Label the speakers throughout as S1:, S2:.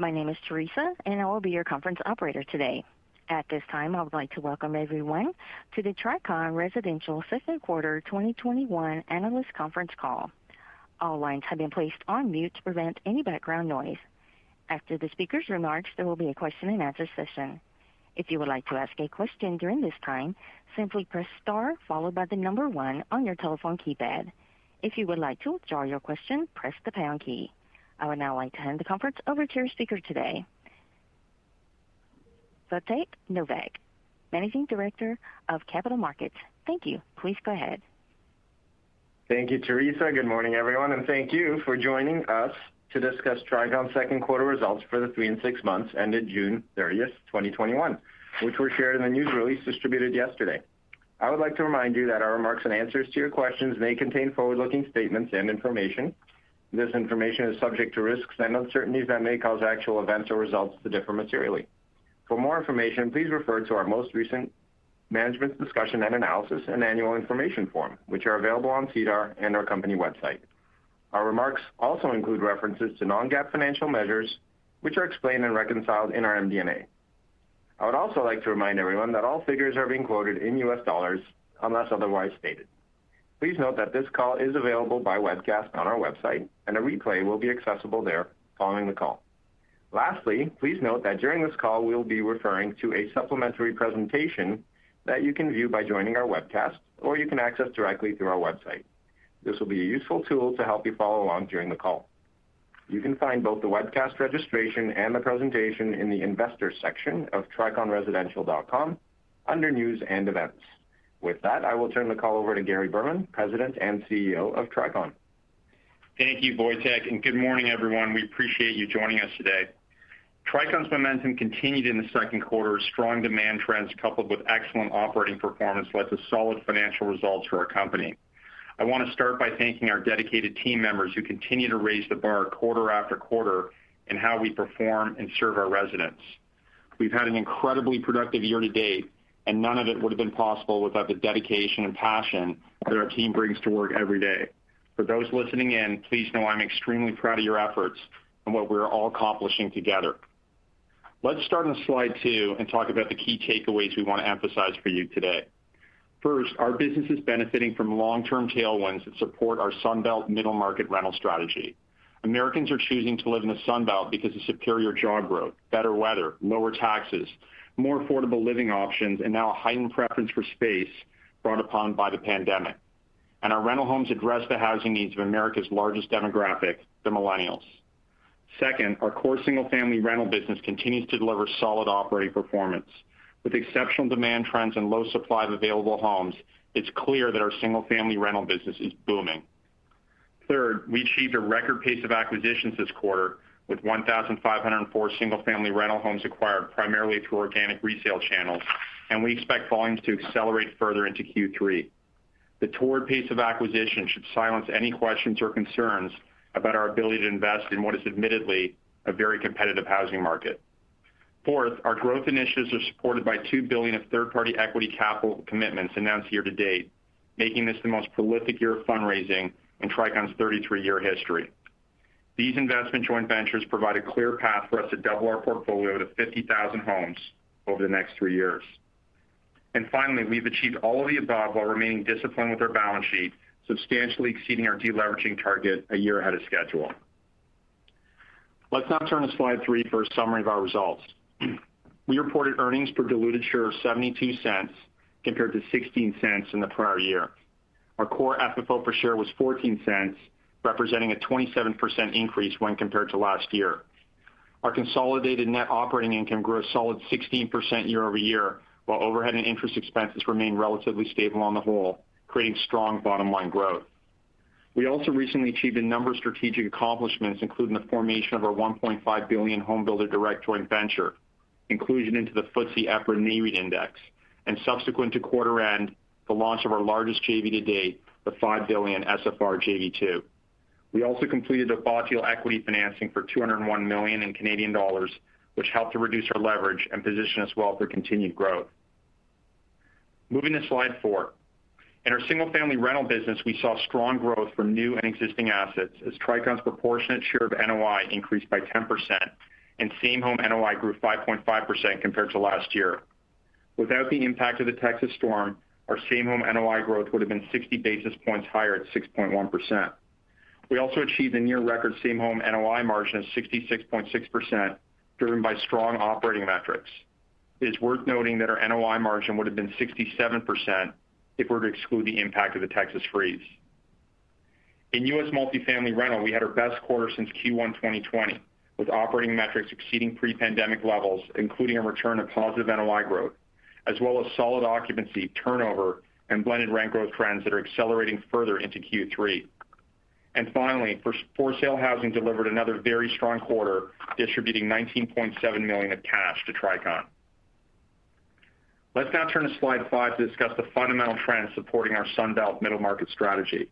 S1: My name is Teresa, and I will be your conference operator today. At this time, I would like to welcome everyone to the Tricon Residential second quarter 2021 analyst conference call. All lines have been placed on mute to prevent any background noise. After the speaker's remarks, there will be a question and answer session. If you would like to ask a question during this time, simply press star followed by the number one on your telephone keypad. If you would like to withdraw your question, press the pound key. I would now like to hand the conference over to your speaker today, Wojtek Nowak, Managing Director of Capital Markets. Thank you. Please go ahead.
S2: Thank you, Teresa. Good morning, everyone, and thank you for joining us to discuss Tricon's second quarter results for the three and six months ended June 30th, 2021, which were shared in the news release distributed yesterday. I would like to remind you that our remarks and answers to your questions may contain forward-looking statements and information. This information is subject to risks and uncertainties that may cause actual events or results to differ materially. For more information, please refer to our most recent Management's Discussion and Analysis and Annual Information Form, which are available on SEDAR and our company website. Our remarks also include references to non-GAAP financial measures, which are explained and reconciled in our MD&A. I would also like to remind everyone that all figures are being quoted in US dollars unless otherwise stated. Please note that this call is available by webcast on our website, and a replay will be accessible there following the call. Lastly, please note that during this call, we'll be referring to a supplementary presentation that you can view by joining our webcast, or you can access directly through our website. This will be a useful tool to help you follow along during the call. You can find both the webcast registration and the presentation in the investors section of triconresidential.com under news and events. With that, I will turn the call over to Gary Berman, President and CEO of Tricon.
S3: Thank you, Wojtek. Good morning, everyone. We appreciate you joining us today. Tricon's momentum continued in the second quarter as strong demand trends coupled with excellent operating performance led to solid financial results for our company. I want to start by thanking our dedicated team members who continue to raise the bar quarter after quarter in how we perform and serve our residents. We've had an incredibly productive year to date, and none of it would have been possible without the dedication and passion that our team brings to work every day. For those listening in, please know I'm extremely proud of your efforts and what we're all accomplishing together. Let's start on slide two and talk about the key takeaways we want to emphasize for you today. First, our business is benefiting from long-term tailwinds that support our Sun Belt middle market rental strategy. Americans are choosing to live in the Sun Belt because of superior job growth, better weather, lower taxes, more affordable living options, and now a heightened preference for space brought upon by the pandemic. And our rental homes address the housing needs of America's largest demographic, the millennials. Second, our core single-family rental business continues to deliver solid operating performance. With exceptional demand trends and low supply of available homes, it's clear that our single-family rental business is booming. Third, we achieved a record pace of acquisitions this quarter with 1,504 single-family rental homes acquired primarily through organic resale channels, and we expect volumes to accelerate further into Q3. The torrid pace of acquisition should silence any questions or concerns about our ability to invest in what is admittedly a very competitive housing market. Fourth, our growth initiatives are supported by 2 billion of third-party equity capital commitments announced year to date, making this the most prolific year of fundraising in Tricon's 33-year history. These investment joint ventures provide a clear path for us to double our portfolio to 50,000 homes over the next three years. And finally, we've achieved all of the above while remaining disciplined with our balance sheet, substantially exceeding our deleveraging target a year ahead of schedule. Let's now turn to slide three for a summary of our results. We reported earnings per diluted share of $0.72 compared to $0.16 in the prior year. Our core FFO per share was $0.14, representing a 27% increase when compared to last year. Our consolidated net operating income grew a solid 16% year-over-year, while overhead and interest expenses remained relatively stable on the whole, creating strong bottom-line growth. We also recently achieved a number of strategic accomplishments, including the formation of our 1.5 billion Home Builder Direct joint venture, inclusion into the FTSE EPRA Nareit Index, and subsequent to quarter end, the launch of our largest JV to date, the $5 billion SFR JV-2. We also completed a bought deal equity financing for 201 million in Canadian dollars, which helped to reduce our leverage and position us well for continued growth. Moving to slide four. In our single-family rental business, we saw strong growth from new and existing assets as Tricon's proportionate share of NOI increased by 10% and same-home NOI grew 5.5% compared to last year. Without the impact of the Texas storm, our same-home NOI growth would have been 60 basis points higher at 6.1%. We also achieved a near record same-home NOI margin of 66.6%, driven by strong operating metrics. It is worth noting that our NOI margin would have been 67% if we were to exclude the impact of the Texas freeze. In U.S. multifamily rental, we had our best quarter since Q1 2020, with operating metrics exceeding pre-pandemic levels, including a return of positive NOI growth, as well as solid occupancy, turnover, and blended rent growth trends that are accelerating further into Q3. And finally, for-sale housing delivered another very strong quarter, distributing 19.7 million of cash to Tricon. Let's now turn to slide five to discuss the fundamental trends supporting our Sun Belt middle market strategy.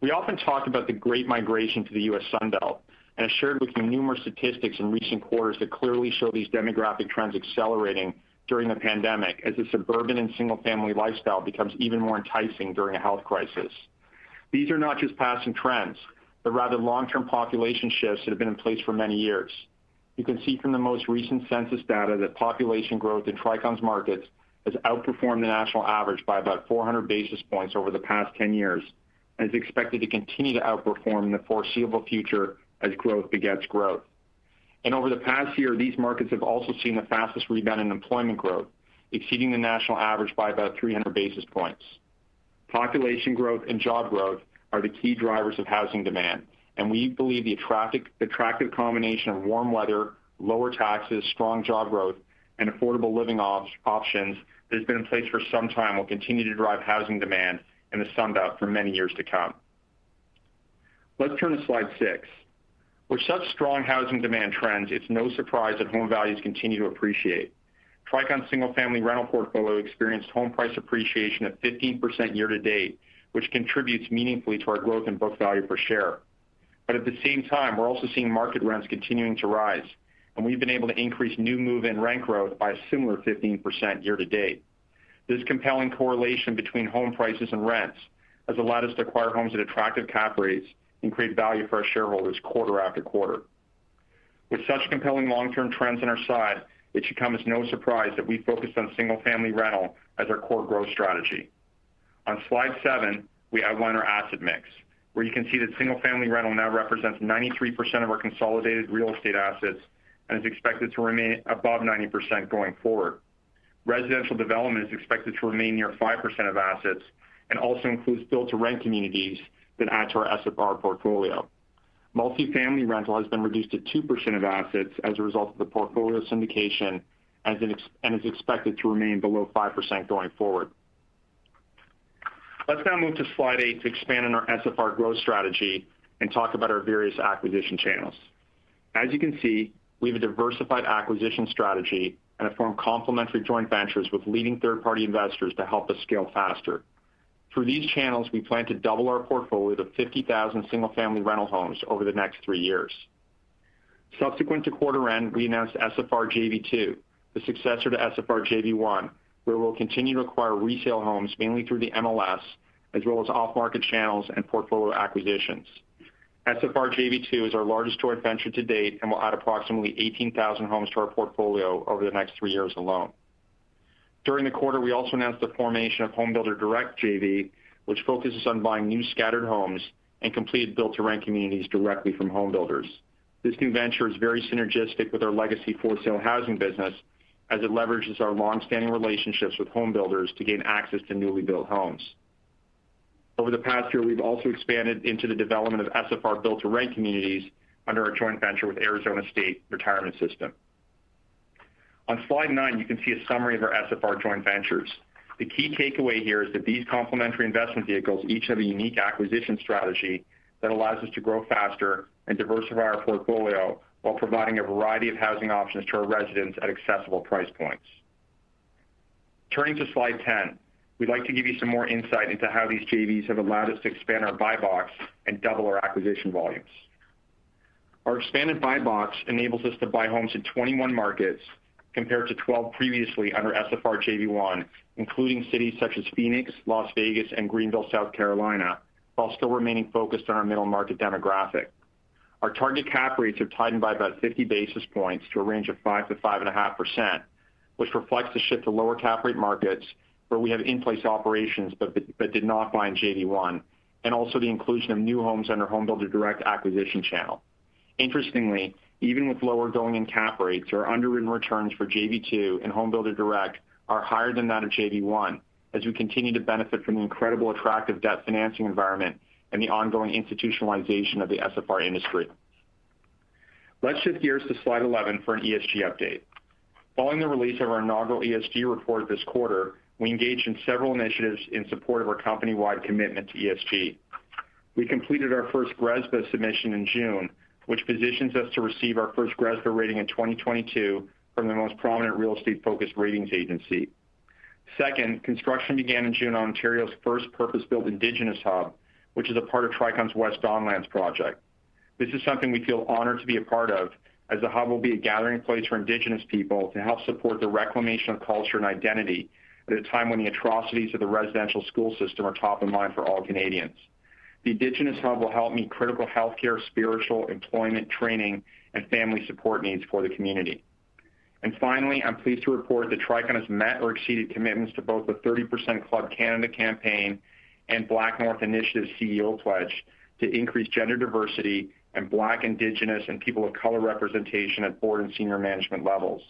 S3: We often talk about the great migration to the U.S. Sun Belt, and I shared with you numerous statistics in recent quarters that clearly show these demographic trends accelerating during the pandemic as the suburban and single-family lifestyle becomes even more enticing during a health crisis. These are not just passing trends, but rather long-term population shifts that have been in place for many years. You can see from the most recent census data that population growth in Tricon's markets has outperformed the national average by about 400 basis points over the past 10 years and is expected to continue to outperform in the foreseeable future as growth begets growth. And Over the past year, these markets have also seen the fastest rebound in employment growth, exceeding the national average by about 300 basis points. Population growth and job growth are the key drivers of housing demand, and we believe the attractive combination of warm weather, lower taxes, strong job growth, and affordable living options that has been in place for some time will continue to drive housing demand in the Sun Belt for many years to come. Let's turn to slide six. With such strong housing demand trends, it's no surprise that home values continue to appreciate. Tricon's single-family rental portfolio experienced home price appreciation of 15% year to date, which contributes meaningfully to our growth in book value per share. But at the same time, we're also seeing market rents continuing to rise, and we've been able to increase new move-in rent growth by a similar 15% year to date. This compelling correlation between home prices and rents has allowed us to acquire homes at attractive cap rates and create value for our shareholders quarter after quarter. With such compelling long-term trends on our side, it should come as no surprise that we focused on single-family rental as our core growth strategy. On slide seven, we outline our asset mix, where you can see that single-family rental now represents 93% of our consolidated real estate assets and is expected to remain above 90% going forward. Residential development is expected to remain near 5% of assets and also includes build-to-rent communities that add to our SFR portfolio. Multifamily rental has been reduced to 2% of assets as a result of the portfolio syndication and is expected to remain below 5% going forward. Let's now move to slide eight to expand on our SFR growth strategy and talk about our various acquisition channels. As you can see, we have a diversified acquisition strategy and have formed complementary joint ventures with leading third-party investors to help us scale faster. Through these channels, we plan to double our portfolio to 50,000 single-family rental homes over the next three years. Subsequent to quarter end, we announced SFR JV-2, the successor to SFR JV-1, where we'll continue to acquire resale homes mainly through the MLS, as well as off-market channels and portfolio acquisitions. SFR JV-2 is our largest joint venture to date and will add approximately 18,000 homes to our portfolio over the next three years alone. During the quarter, we also announced the formation of Home Builder Direct JV, which focuses on buying new scattered homes and completed build-to-rent communities directly from home builders. This new venture is very synergistic with our legacy for-sale housing business as it leverages our long-standing relationships with home builders to gain access to newly built homes. Over the past year, we've also expanded into the development of SFR build-to-rent communities under our joint venture with Arizona State Retirement System. On slide nine, you can see a summary of our SFR joint ventures. The key takeaway here is that these complementary investment vehicles each have a unique acquisition strategy that allows us to grow faster and diversify our portfolio while providing a variety of housing options to our residents at accessible price points. Turning to slide 10, we'd like to give you some more insight into how these JVs have allowed us to expand our buy box and double our acquisition volumes. Our expanded buy box enables us to buy homes in 21 markets compared to 12 previously under SFR JV-1, including cities such as Phoenix, Las Vegas, and Greenville, South Carolina, while still remaining focused on our middle market demographic. Our target cap rates have tightened by about 50 basis points to a range of 5%-5.5%, which reflects the shift to lower cap rate markets where we have in-place operations but did not buy in JV-1, and also the inclusion of new homes under Home Builder Direct acquisition channel. Interestingly, even with lower going-in cap rates, our underwritten returns for JV-2 and Home Builder Direct are higher than that of JV-1 as we continue to benefit from the incredible attractive debt financing environment and the ongoing institutionalization of the SFR industry. Let's shift gears to slide 11 for an ESG update. Following the release of our inaugural ESG report this quarter, we engaged in several initiatives in support of our company-wide commitment to ESG. We completed our first GRESB submission in June, which positions us to receive our first GRESB rating in 2022 from the most prominent real estate-focused ratings agency. Second, construction began in June on Ontario's first purpose-built Indigenous hub, which is a part of Tricon's West Don Lands project. This is something we feel honored to be a part of, as the hub will be a gathering place for Indigenous people to help support the reclamation of culture and identity at a time when the atrocities of the residential school system are top of mind for all Canadians. The Indigenous hub will help meet critical healthcare, spiritual, employment, training, and family support needs for the community. And finally, I'm pleased to report that Tricon has met or exceeded commitments to both the 30% Club Canada campaign and BlackNorth Initiative CEO pledge to increase gender diversity and Black, Indigenous, and people of color representation at board and senior management levels.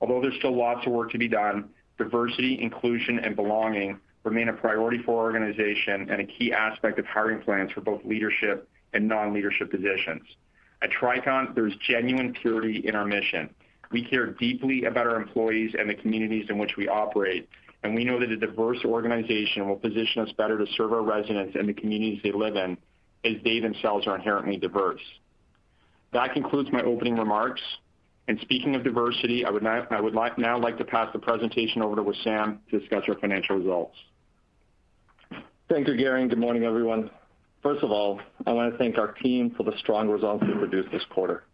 S3: Although there's still lots of work to be done, diversity, inclusion, and belonging remain a priority for our organization and a key aspect of hiring plans for both leadership and non-leadership positions. At Tricon, there's genuine purity in our mission. We care deeply about our employees and the communities in which we operate, and we know that a diverse organization will position us better to serve our residents and the communities they live in, as they themselves are inherently diverse. That concludes my opening remarks. And Speaking of diversity, I would now like to pass the presentation over to Wissam to discuss our financial results.
S4: Thank you, Gary, and good morning, everyone. First of all, I want to thank our team for the strong results we produced this quarter.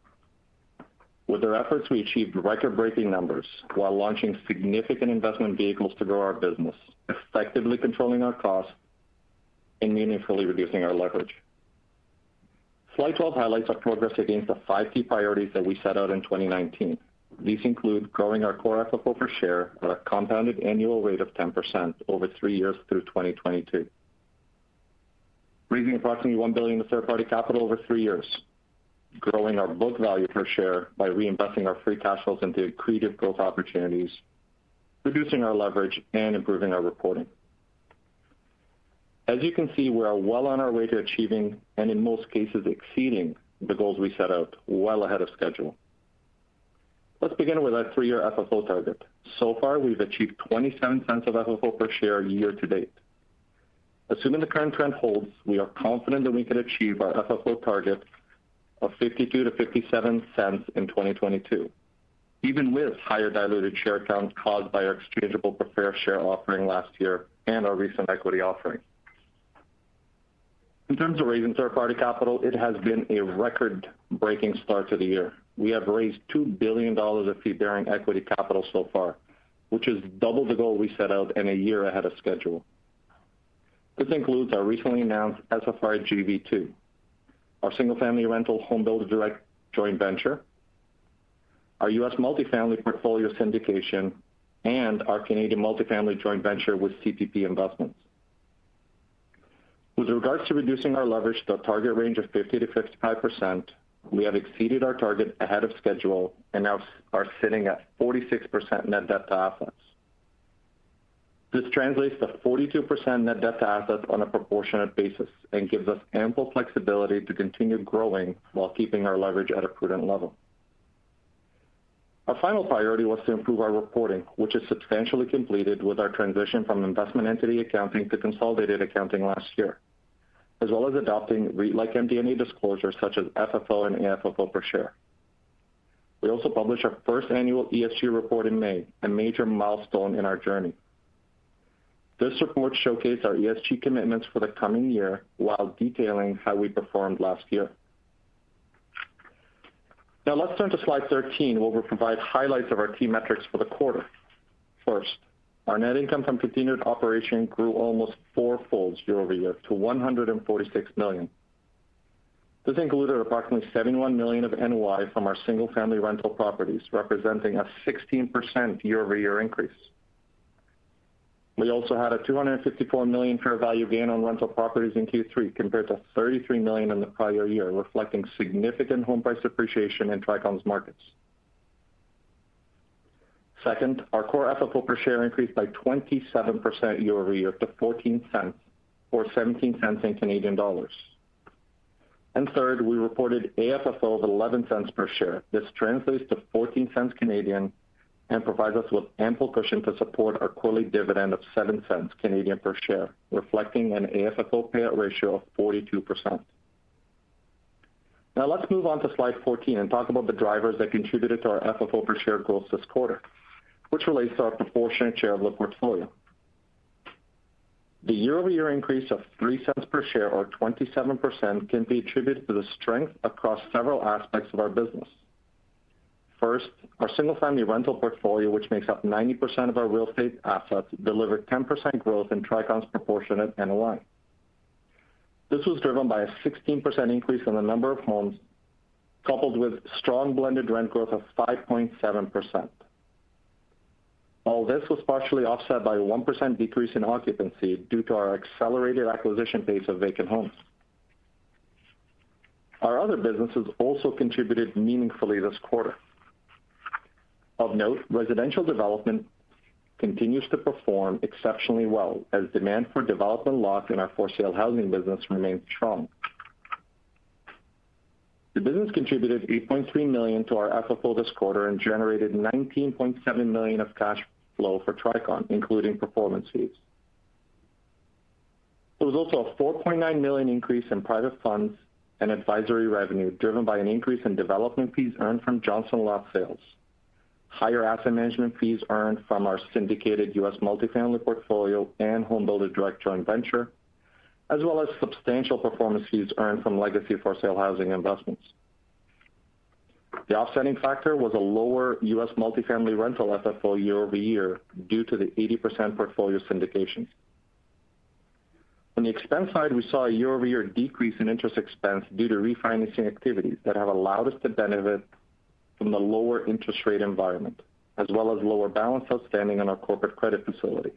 S4: With their efforts, we achieved record-breaking numbers while launching significant investment vehicles to grow our business, effectively controlling our costs, and meaningfully reducing our leverage. Slide 12 highlights our progress against the five key priorities that we set out in 2019. These include growing our core FFO per share at a compounded annual rate of 10% over three years through 2022. Raising approximately 1 billion of third-party capital over three years. Growing our book value per share by reinvesting our free cash flows into accretive growth opportunities. Reducing our leverage and improving our reporting. As you can see, we are well on our way to achieving, and in most cases, exceeding the goals we set out well ahead of schedule. Let's begin with our three-year FFO target. So far, we've achieved $0.27 of FFO per share year to date. Assuming the current trend holds, we are confident that we can achieve our FFO target of $0.52-$0.57 in 2022, even with higher diluted share count caused by our exchangeable preferred share offering last year and our recent equity offering. In terms of raising third-party capital, it has been a record-breaking start to the year. We have raised $2 billion of fee-bearing equity capital so far, which is double the goal we set out and a year ahead of schedule. This includes our recently announced SFR JV-2, our single-family rental Home Builder Direct joint venture, our U.S. multifamily portfolio syndication, and our Canadian multifamily joint venture with CPP Investments. With regards to reducing our leverage to a target range of 50%-55%, we have exceeded our target ahead of schedule and now are sitting at 46% net debt to assets. This translates to 42% net debt to assets on a proportionate basis and gives us ample flexibility to continue growing while keeping our leverage at a prudent level. Our final priority was to improve our reporting, which is substantially completed with our transition from investment entity accounting to consolidated accounting last year, as well as adopting REIT-like MD&A disclosures such as FFO and AFFO per share. We also published our first annual ESG report in May, a major milestone in our journey. This report showcased our ESG commitments for the coming year while detailing how we performed last year. Now let's turn to slide 13, where we'll provide highlights of our key metrics for the quarter. First, our net income from continued operation grew almost four-fold year-over-year to 146 million. This included approximately 71 million of NOI from our single-family rental properties, representing a 16% year-over-year increase. We also had a 254 million fair value gain on rental properties in Q3 compared to 33 million in the prior year, reflecting significant home price appreciation in Tricon's markets. Second, our core FFO per share increased by 27% year-over-year to $0.14 or 0.17 in Canadian dollars. And Third, we reported AFFO of $0.11 per share. This translates to 0.14 and provides us with ample cushion to support our quarterly dividend of 0.07 per share, reflecting an AFFO payout ratio of 42%. Now let's move on to slide 14 and talk about the drivers that contributed to our FFO per share growth this quarter, which relates to our proportionate share of the portfolio. The year-over-year increase of 0.03 per share or 27% can be attributed to the strength across several aspects of our business. First, our single-family rental portfolio, which makes up 90% of our real estate assets, delivered 10% growth in Tricon's proportionate NOI. This was driven by a 16% increase in the number of homes, coupled with strong blended rent growth of 5.7%. All this was partially offset by a 1% decrease in occupancy due to our accelerated acquisition pace of vacant homes. Our other businesses also contributed meaningfully this quarter. Of note, residential development continues to perform exceptionally well as demand for development lots in our for-sale housing business remains strong. The business contributed 8.3 million to our FFO this quarter and generated 19.7 million of cash flow for Tricon, including performance fees. There was also a 4.9 million increase in private funds and advisory revenue, driven by an increase in development fees earned from Johnson Lot sales, higher asset management fees earned from our syndicated U.S. multifamily portfolio and Home Builder Direct joint venture, as well as substantial performance fees earned from legacy for-sale housing investments. The offsetting factor was a lower U.S. multifamily rental FFO year-over-year due to the 80% portfolio syndication. On the expense side, we saw a year-over-year decrease in interest expense due to refinancing activities that have allowed us to benefit from the lower interest rate environment, as well as lower balance outstanding on our corporate credit facility.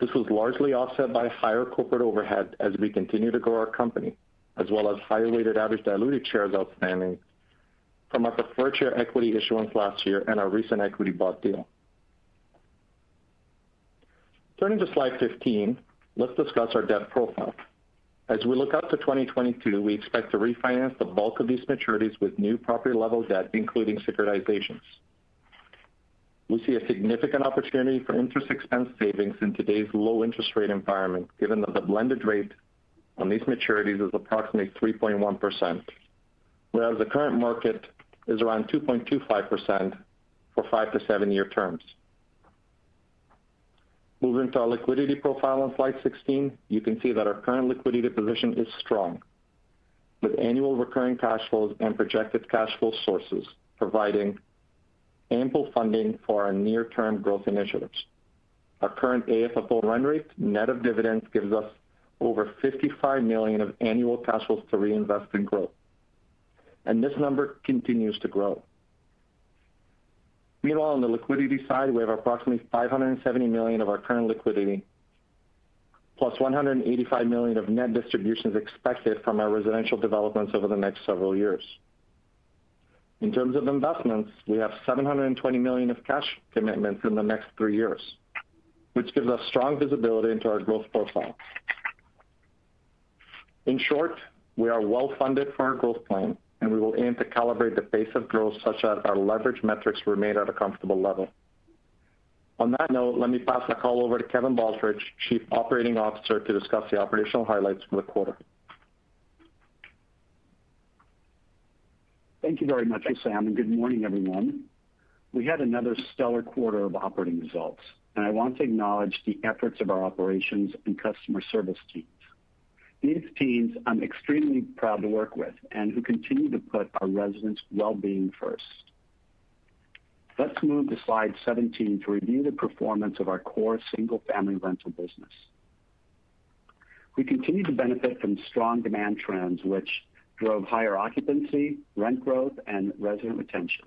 S4: This was largely offset by higher corporate overhead as we continue to grow our company, as well as higher weighted average diluted shares outstanding from our preferred share equity issuance last year and our recent equity bought deal. Turning to slide 15, let's discuss our debt profile. As we look out to 2022, we expect to refinance the bulk of these maturities with new property-level debt, including securitizations. We see a significant opportunity for interest expense savings in today's low interest rate environment, given that the blended rate on these maturities is approximately 3.1%, whereas the current market is around 2.25% for five to seven-year terms. Moving to our liquidity profile on slide 16, you can see that our current liquidity position is strong, with annual recurring cash flows and projected cash flow sources providing ample funding for our near-term growth initiatives. Our current AFFO run rate, net of dividends, gives us over 55 million of annual cash flows to reinvest in growth, and this number continues to grow. Meanwhile, on the liquidity side, we have approximately 570 million of our current liquidity, plus 185 million of net distributions expected from our residential developments over the next several years. In terms of investments, we have 720 million of cash commitments in the next three years, which gives us strong visibility into our growth profile. In short, we are well-funded for our growth plan and we will aim to calibrate the pace of growth such that our leverage metrics remain at a comfortable level. On that note, let me pass the call over to Kevin Baldridge, Chief Operating Officer, to discuss the operational highlights for the quarter.
S5: Thank you very much, Wissam, and good morning, everyone. We had another stellar quarter of operating results, and I want to acknowledge the efforts of our operations and customer service teams. These teams I'm extremely proud to work with and who continue to put our residents' well-being first. Let's move to slide 17 to review the performance of our core single-family rental business. We continue to benefit from strong demand trends, which drove higher occupancy, rent growth, and resident retention,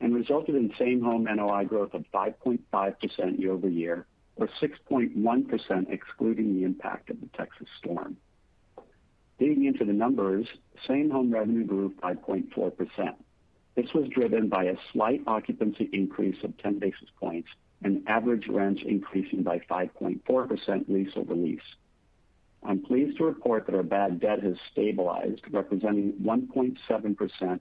S5: and resulted in same-home NOI growth of 5.5% year-over-year, or 6.1% excluding the impact of the Texas storm. Digging into the numbers, same-home revenue grew 5.4%. This was driven by a slight occupancy increase of 10 basis points and average rents increasing by 5.4% lease over lease. I'm pleased to report that our bad debt has stabilized, representing 1.7%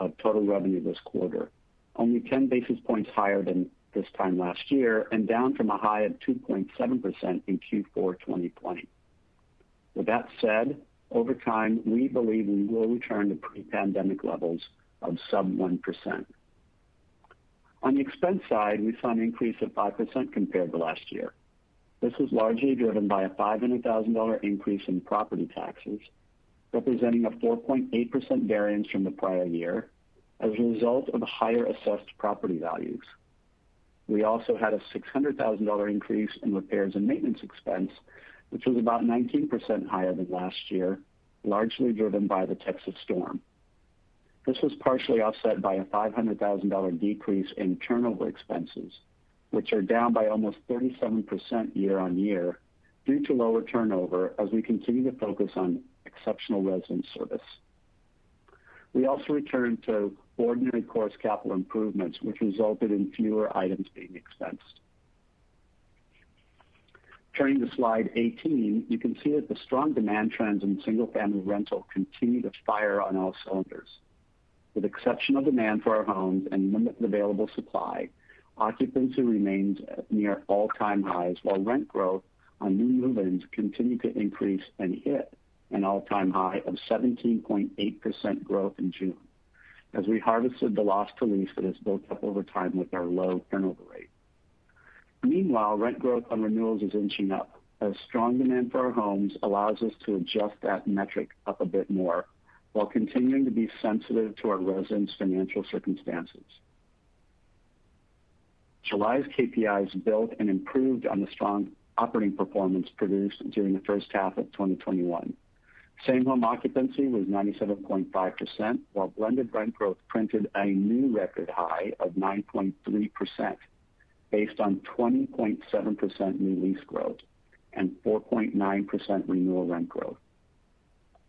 S5: of total revenue this quarter, only 10 basis points higher than this time last year and down from a high of 2.7% in Q4 2020. With that said, over time, we believe we will return to pre-pandemic levels of sub 1%. On the expense side, we saw an increase of 5% compared to last year. This was largely driven by a $500,000 increase in property taxes, representing a 4.8% variance from the prior year as a result of higher assessed property values. We also had a $600,000 increase in repairs and maintenance expense, which was about 19% higher than last year, largely driven by the Texas storm. This was partially offset by a $500,000 decrease in turnover expenses, which are down by almost 37% year-on-year due to lower turnover as we continue to focus on exceptional resident service. We also returned to ordinary course capital improvements, which resulted in fewer items being expensed. Turning to slide 18, you can see that the strong demand trends in single-family rental continue to fire on all cylinders. With exceptional demand for our homes and limited available supply, occupancy remains near all-time highs, while rent growth on new move-ins continue to increase and hit an all-time high of 17.8% growth in June as we harvested the loss to lease that has built up over time with our low turnover rate. Meanwhile, rent growth on renewals is inching up as strong demand for our homes allows us to adjust that metric up a bit more while continuing to be sensitive to our residents' financial circumstances. July's KPIs built and improved on the strong operating performance produced during the first half of 2021. Same-home occupancy was 97.5%, while blended rent growth printed a new record high of 9.3%, based on 20.7% new lease growth and 4.9% renewal rent growth.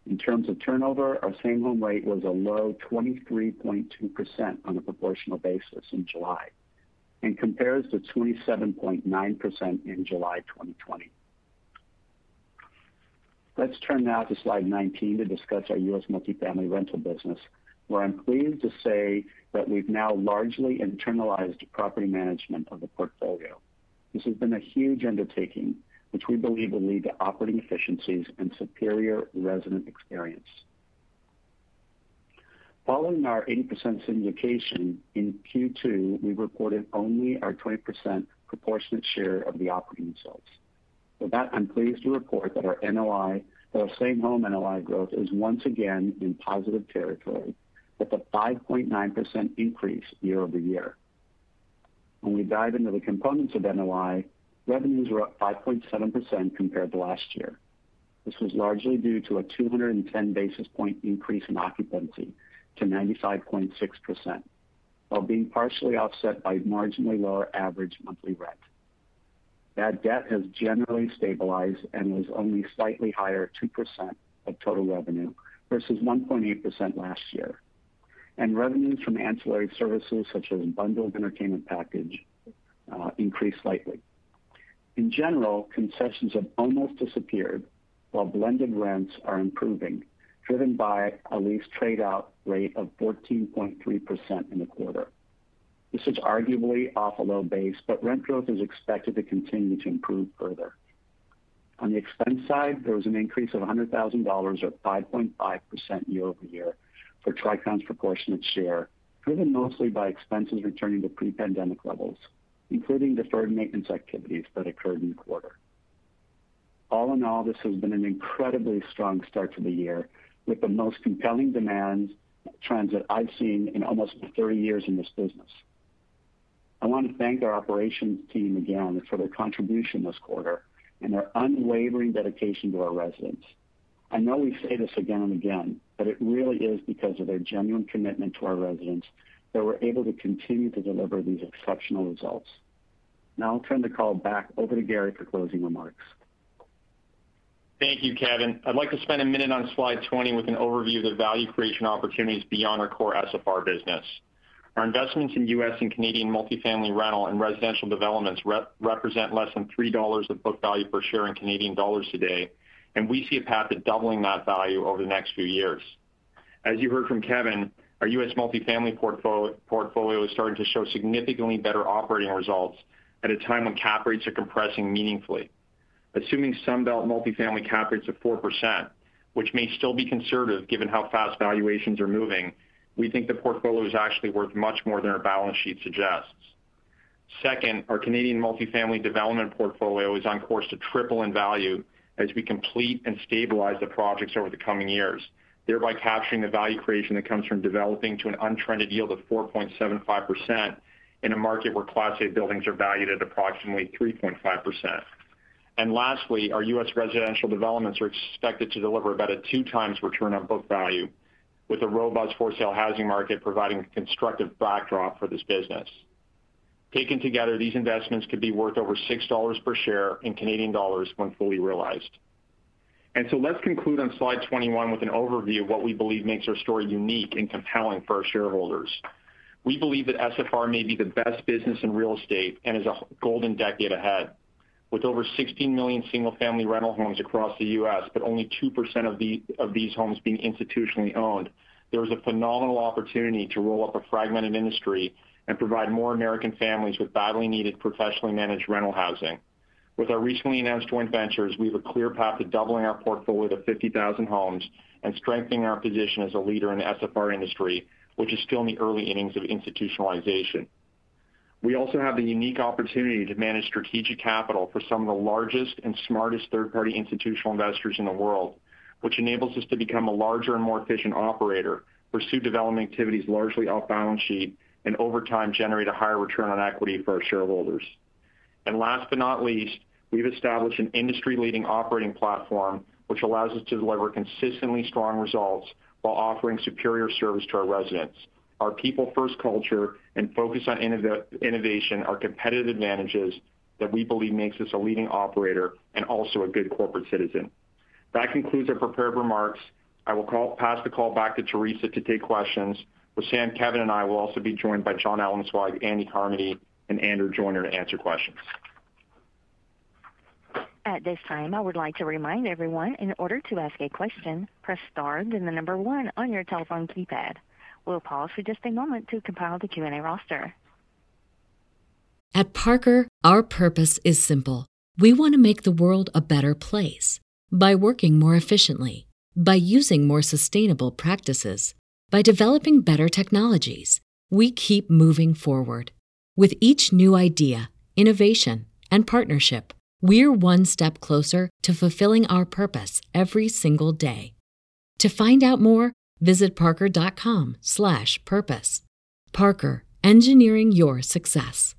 S5: In terms of turnover, our same-home rate was a low 23.2% on a proportional basis in July and compares to 27.9% in July 2020. Let's turn now to slide 19 to discuss our U.S. multifamily rental business, where I'm pleased to say that we've now largely internalized property management of the portfolio. This has been a huge undertaking, which we believe will lead to operating efficiencies and superior resident experience. Following our 80% syndication in Q2, we reported only our 20% proportionate share of the operating results. With that, I'm pleased to report that our NOI, that our same-home NOI growth is once again in positive territory with a 5.9% increase year-over-year. When we dive into the components of NOI, revenues were up 5.7% compared to last year. This was largely due to a 210 basis point increase in occupancy to 95.6%, while being partially offset by marginally lower average monthly rent. Bad debt has generally stabilized and was only slightly higher at 2% of total revenue versus 1.8% last year. And revenues from ancillary services such as bundled entertainment package uh, increased slightly. In general, concessions have almost disappeared while blended rents are improving driven by a lease trade-out rate of 14.3% in the quarter. This is arguably off a low base, but rent growth is expected to continue to improve further. On the expense side, there was an increase of $100,000 or 5.5% year-over-year for Tricon's proportionate share, driven mostly by expenses returning to pre-pandemic levels, including deferred maintenance activities that occurred in the quarter. All in all, this has been an incredibly strong start to the year with the most compelling demand trends that I've seen in almost 30 years in this business. I want to thank our operations team again for their contribution this quarter and their unwavering dedication to our residents. I know we say this again and again, but it really is because of their genuine commitment to our residents that we're able to continue to deliver these exceptional results. Now I'll turn the call back over to Gary for closing remarks.
S3: Thank you, Kevin. I'd like to spend a minute on slide 20 with an overview of the value creation opportunities beyond our core SFR business. Our investments in U.S. and Canadian multifamily rental and residential developments represent less than $3 of book value per share in Canadian dollars today, and we see a path to doubling that value over the next few years. As you heard from Kevin, our U.S. multifamily portfolio is starting to show significantly better operating results at a time when cap rates are compressing meaningfully. Assuming Sunbelt multifamily cap rates of 4%, which may still be conservative given how fast valuations are moving, we think the portfolio is actually worth much more than our balance sheet suggests. Second, our Canadian multifamily development portfolio is on course to triple in value as we complete and stabilize the projects over the coming years, thereby capturing the value creation that comes from developing to an untrended yield of 4.75% in a market where Class A buildings are valued at approximately 3.5%. And lastly, our U.S. residential developments are expected to deliver about a 2x return on book value, with a robust for-sale housing market providing a constructive backdrop for this business. Taken together, these investments could be worth over 6 dollars per share in Canadian dollars when fully realized. And so let's conclude on slide 21 with an overview of what we believe makes our story unique and compelling for our shareholders. We believe that SFR may be the best business in real estate and is a golden decade ahead. With over 16 million single-family rental homes across the U.S., but only 2% of these homes being institutionally owned, there is a phenomenal opportunity to roll up a fragmented industry and provide more American families with badly needed professionally managed rental housing. With our recently announced joint ventures, we have a clear path to doubling our portfolio to 50,000 homes and strengthening our position as a leader in the SFR industry, which is still in the early innings of institutionalization. We also have the unique opportunity to manage strategic capital for some of the largest and smartest third-party institutional investors in the world, which enables us to become a larger and more efficient operator, pursue development activities largely off balance sheet, and over time, generate a higher return on equity for our shareholders. And last but not least, we've established an industry-leading operating platform, which allows us to deliver consistently strong results while offering superior service to our residents. Our people-first culture and focus on innovation are competitive advantages that we believe makes us a leading operator and also a good corporate citizen. That concludes our prepared remarks. I will pass the call back to Theresa to take questions. Wissam, Kevin, and I will also be joined by Jon Ellenzweig, Andy Carmody, and Andrew Joyner to answer questions.
S1: At this time, I would like to remind everyone, in order to ask a question, press star, then the number one on your telephone keypad. We'll pause for just a moment to compile the Q&A roster.
S6: At Parker, our purpose is simple. We want to make the world a better place by working more efficiently, by using more sustainable practices, by developing better technologies. We keep moving forward. With each new idea, innovation, and partnership, we're one step closer to fulfilling our purpose every single day. To find out more, visit parker.com/purpose. Parker, engineering your success.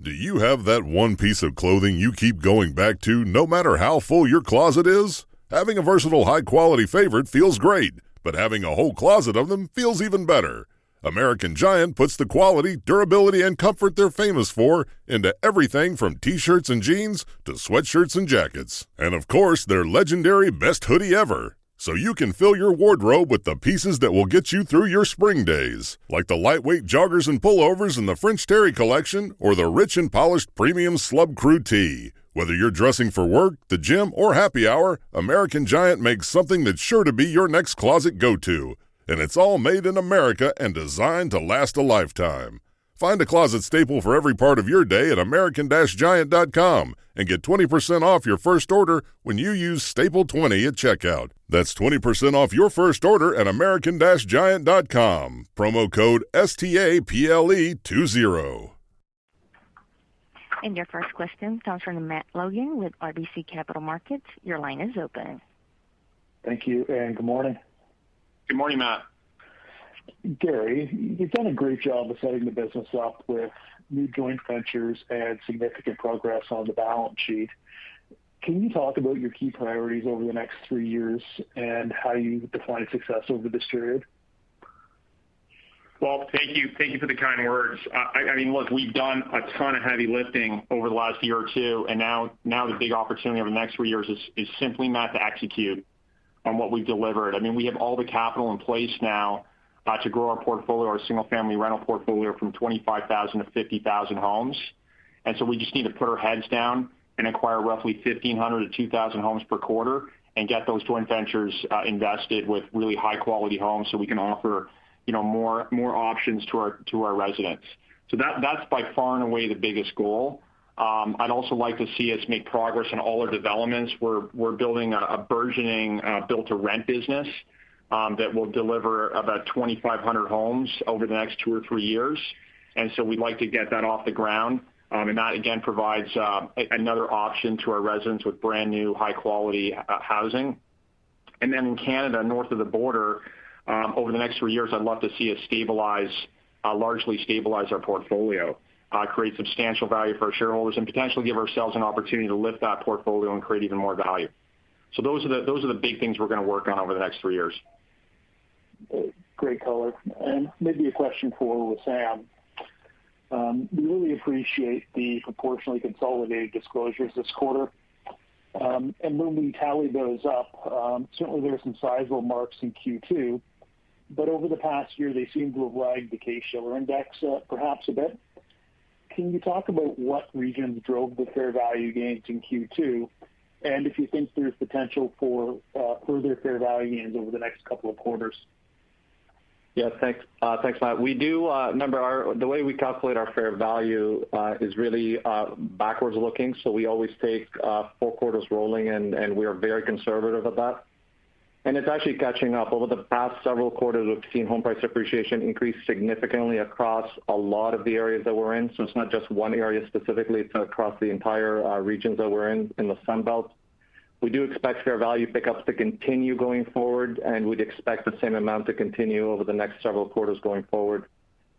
S7: Do you have that one piece of clothing you keep going back to no matter how full your closet is? Having a versatile, high-quality favorite feels great, but having a whole closet of them feels even better. American Giant puts the quality, durability, and comfort they're famous for into everything from t-shirts and jeans to sweatshirts and jackets. And of course, their legendary best hoodie ever so you can fill your wardrobe with the pieces that will get you through your spring days, like the lightweight joggers and pullovers in the French Terry collection or the rich and polished premium Slub Crew tee. Whether you're dressing for work, the gym, or happy hour, American Giant makes something that's sure to be your next closet go to. And it's all made in America and designed to last a lifetime. Find a closet staple for every part of your day at American Giant.com and get 20% off your first order when you use Staple 20 at checkout. That's 20% off your first order at American Giant.com. Promo code STAPLE20.
S1: And your first question comes from Matt Logan with RBC Capital Markets. Your line is open.
S8: Thank you, and good morning.
S3: Good morning, Matt.
S8: Gary, you've done a great job of setting the business up with new joint ventures and significant progress on the balance sheet. Can you talk about your key priorities over the next three years and how you define success over this period?
S3: Well, thank you. Thank you for the kind words. I mean, look, we've done a ton of heavy lifting over the last year or two, and now now the big opportunity over the next three years is simply, Matt, to execute on what we've delivered. I mean, we have all the capital in place now uh, to grow our portfolio, our single-family rental portfolio from 25,000 to 50,000 homes. And so we just need to put our heads down and acquire roughly 1,500 to 2,000 homes per quarter and get those joint ventures uh, invested with really high-quality homes so we can offer more more options to our residents. So that's by far and away the biggest goal. Um, I'd also like to see us make progress in all our developments. We're building a burgeoning uh, built-to-rent business um, that will deliver about 2,500 homes over the next two or three years. And so we'd like to get that off the ground. Um, and that, again, provides uh, another option to our residents with brand new, high-quality uh, housing. And then in Canada, north of the border, Um, over the next three years, I'd love to see us stabilize, uh, largely stabilize our portfolio, uh, create substantial value for our shareholders, and potentially give ourselves an opportunity to lift that portfolio and create even more value. So those are the big things we're going to work on over the next three years.
S8: Great color. And maybe a question for Wissam. Um, we really appreciate the proportionally consolidated disclosures this quarter. Um, and when we tally those up, certainly there are some sizable marks in Q2. But over the past year, they seem to have lagged the Case-Shiller index uh, perhaps a bit. Can you talk about what regions drove the fair value gains in Q2 and if you think there's potential for uh, further fair value gains over the next couple of quarters?
S4: Yeah, thanks, uh, Thanks, Matt. We do remember, the way we calculate our fair value is really backwards looking. So we always take four quarters rolling, and we are very conservative at that. And it's actually catching up. Over the past several quarters, we've seen home price appreciation increase significantly across a lot of the areas that we're in. So it's not just one area specifically. It's across the entire uh, regions that we're in, in the Sunbelt. We do expect fair value pickups to continue going forward, and we'd expect the same amount to continue over the next several quarters going forward.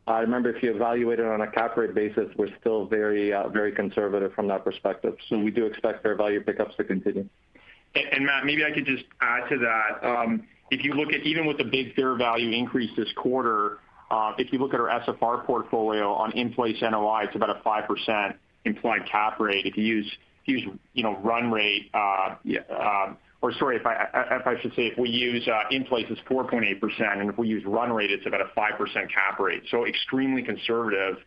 S4: I remember if you evaluate it on a cap rate basis, we're still very, uh, very conservative from that perspective. So we do expect fair value pickups to continue.
S3: Matt, maybe I could just add to that. Um, if you look at even with the big fair value increase this quarter, uh, if you look at our SFR portfolio on in-place NOI, it's about a 5% implied cap rate. If you use you use you know run rate uh, um, or sorry, if I should say if we use uh, in-place, it's 4.8%. And if we use run rate, it's about a 5% cap rate. So extremely conservative.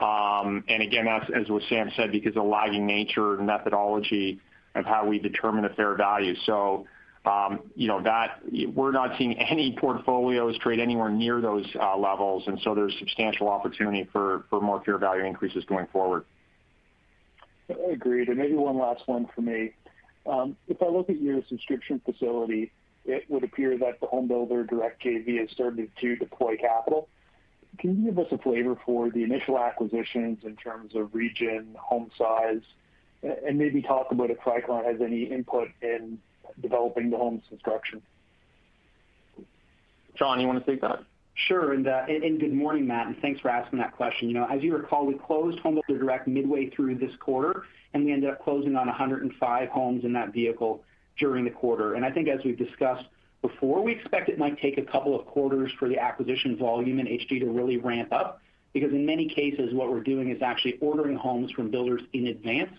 S3: Um, and again, that's as Wissam said, because of the lagging nature and methodology of how we determine the fair value. So um, you know, that we're not seeing any portfolios trade anywhere near those levels. And so there's substantial opportunity for more fair value increases going forward.
S8: Agreed. And maybe one last one for me. If I look at your subscription facility, it would appear that the Homebuilder Direct JV has started to deploy capital. Can you give us a flavor for the initial acquisitions in terms of region, home size, and maybe talk about if Tricon has any input in developing the homes construction?
S3: John, you want to take that?
S9: Sure. And uh, good morning, Matt. And thanks for asking that question. As you recall, we closed Homebuilder Direct midway through this quarter, and we ended up closing on 105 homes in that vehicle during the quarter. And I think as we've discussed before, we expect it might take a couple of quarters for the acquisition volume in HD to really ramp up because in many cases, what we're doing is actually ordering homes from builders in advance.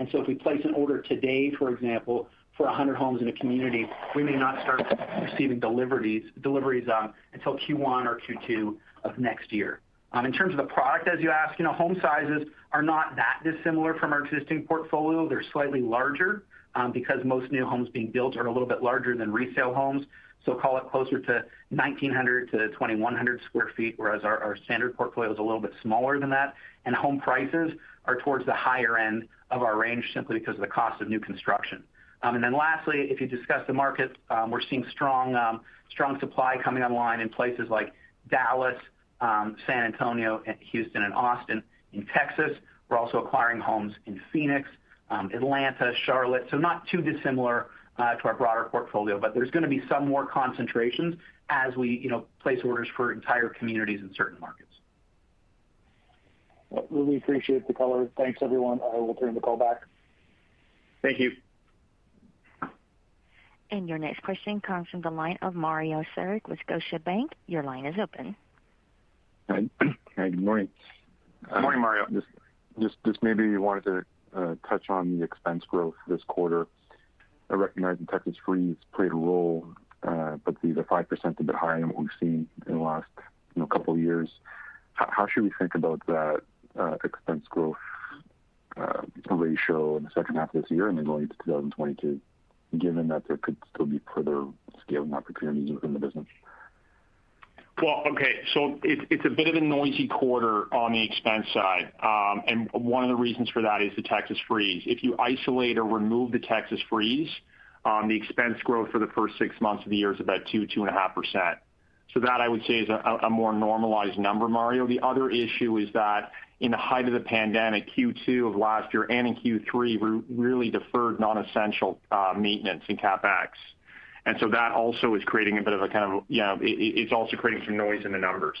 S9: And so if we place an order today, for example, for 100 homes in a community, we may not start receiving deliveries um, until Q1 or Q2 of next year. Um, in terms of the product, as you ask, home sizes are not that dissimilar from our existing portfolio. They're slightly larger um, because most new homes being built are a little bit larger than resale homes. So call it closer to 1,900 to 2,100 sq ft, whereas our standard portfolio is a little bit smaller than that. And home prices are towards the higher end of our range simply because of the cost of new construction. Um, and then lastly, if you discuss the market, um, we're seeing strong um, strong supply coming online in places like Dallas, San Antonio, Houston, and Austin. In Texas, we're also acquiring homes in Phoenix, Atlanta, Charlotte. So not too dissimilar uh, to our broader portfolio, but there's going to be some more concentrations as we you know, place orders for entire communities in certain markets.
S8: Really appreciate the color. Thanks, everyone. I will turn the call back.
S3: Thank you.
S1: And your next question comes from the line of Mario Saric with Scotiabank. Your line is open.
S10: Hi. Good morning.
S3: Good morning, Mario.
S10: Just maybe you wanted to uh, touch on the expense growth this quarter. I recognize the Texas freeze played a role, uh, but the 5% a bit higher than what we've seen in the last couple of years. How should we think about that Uh, expense growth uh, ratio in the second half of this year and then going into 2022, given that there could still be further scaling opportunities within the business?
S3: Well, okay. So it's a bit of a noisy quarter on the expense side. Um and one of the reasons for that is the Texas freeze. If you isolate or remove the Texas freeze, um, the expense growth for the first six months of the year is about 2.5%. So that I would say is a more normalized number, Mario. The other issue is that in the height of the pandemic, Q2 of last year and in Q3, we really deferred non-essential uh, maintenance and CapEx. And so that also is creating a bit of a kind of, you know, it's also creating some noise in the numbers.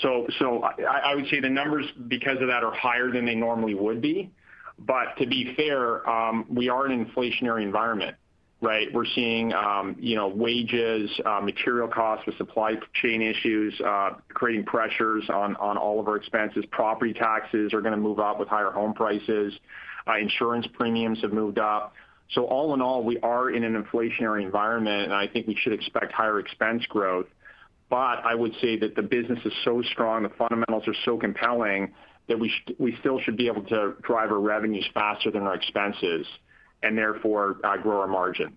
S3: So so I would say the numbers, because of that, are higher than they normally would be. But to be fair, um, we are in an inflationary environment, right? We're seeing um, you know, wages, uh, material costs with supply chain issues uh, creating pressures on all of our expenses. Property taxes are going to move up with higher home prices. Uh, insurance premiums have moved up. So all in all, we are in an inflationary environment, and I think we should expect higher expense growth. But I would say that the business is so strong, the fundamentals are so compelling that we we still should be able to drive our revenues faster than our expenses and therefore uh, grow our margin.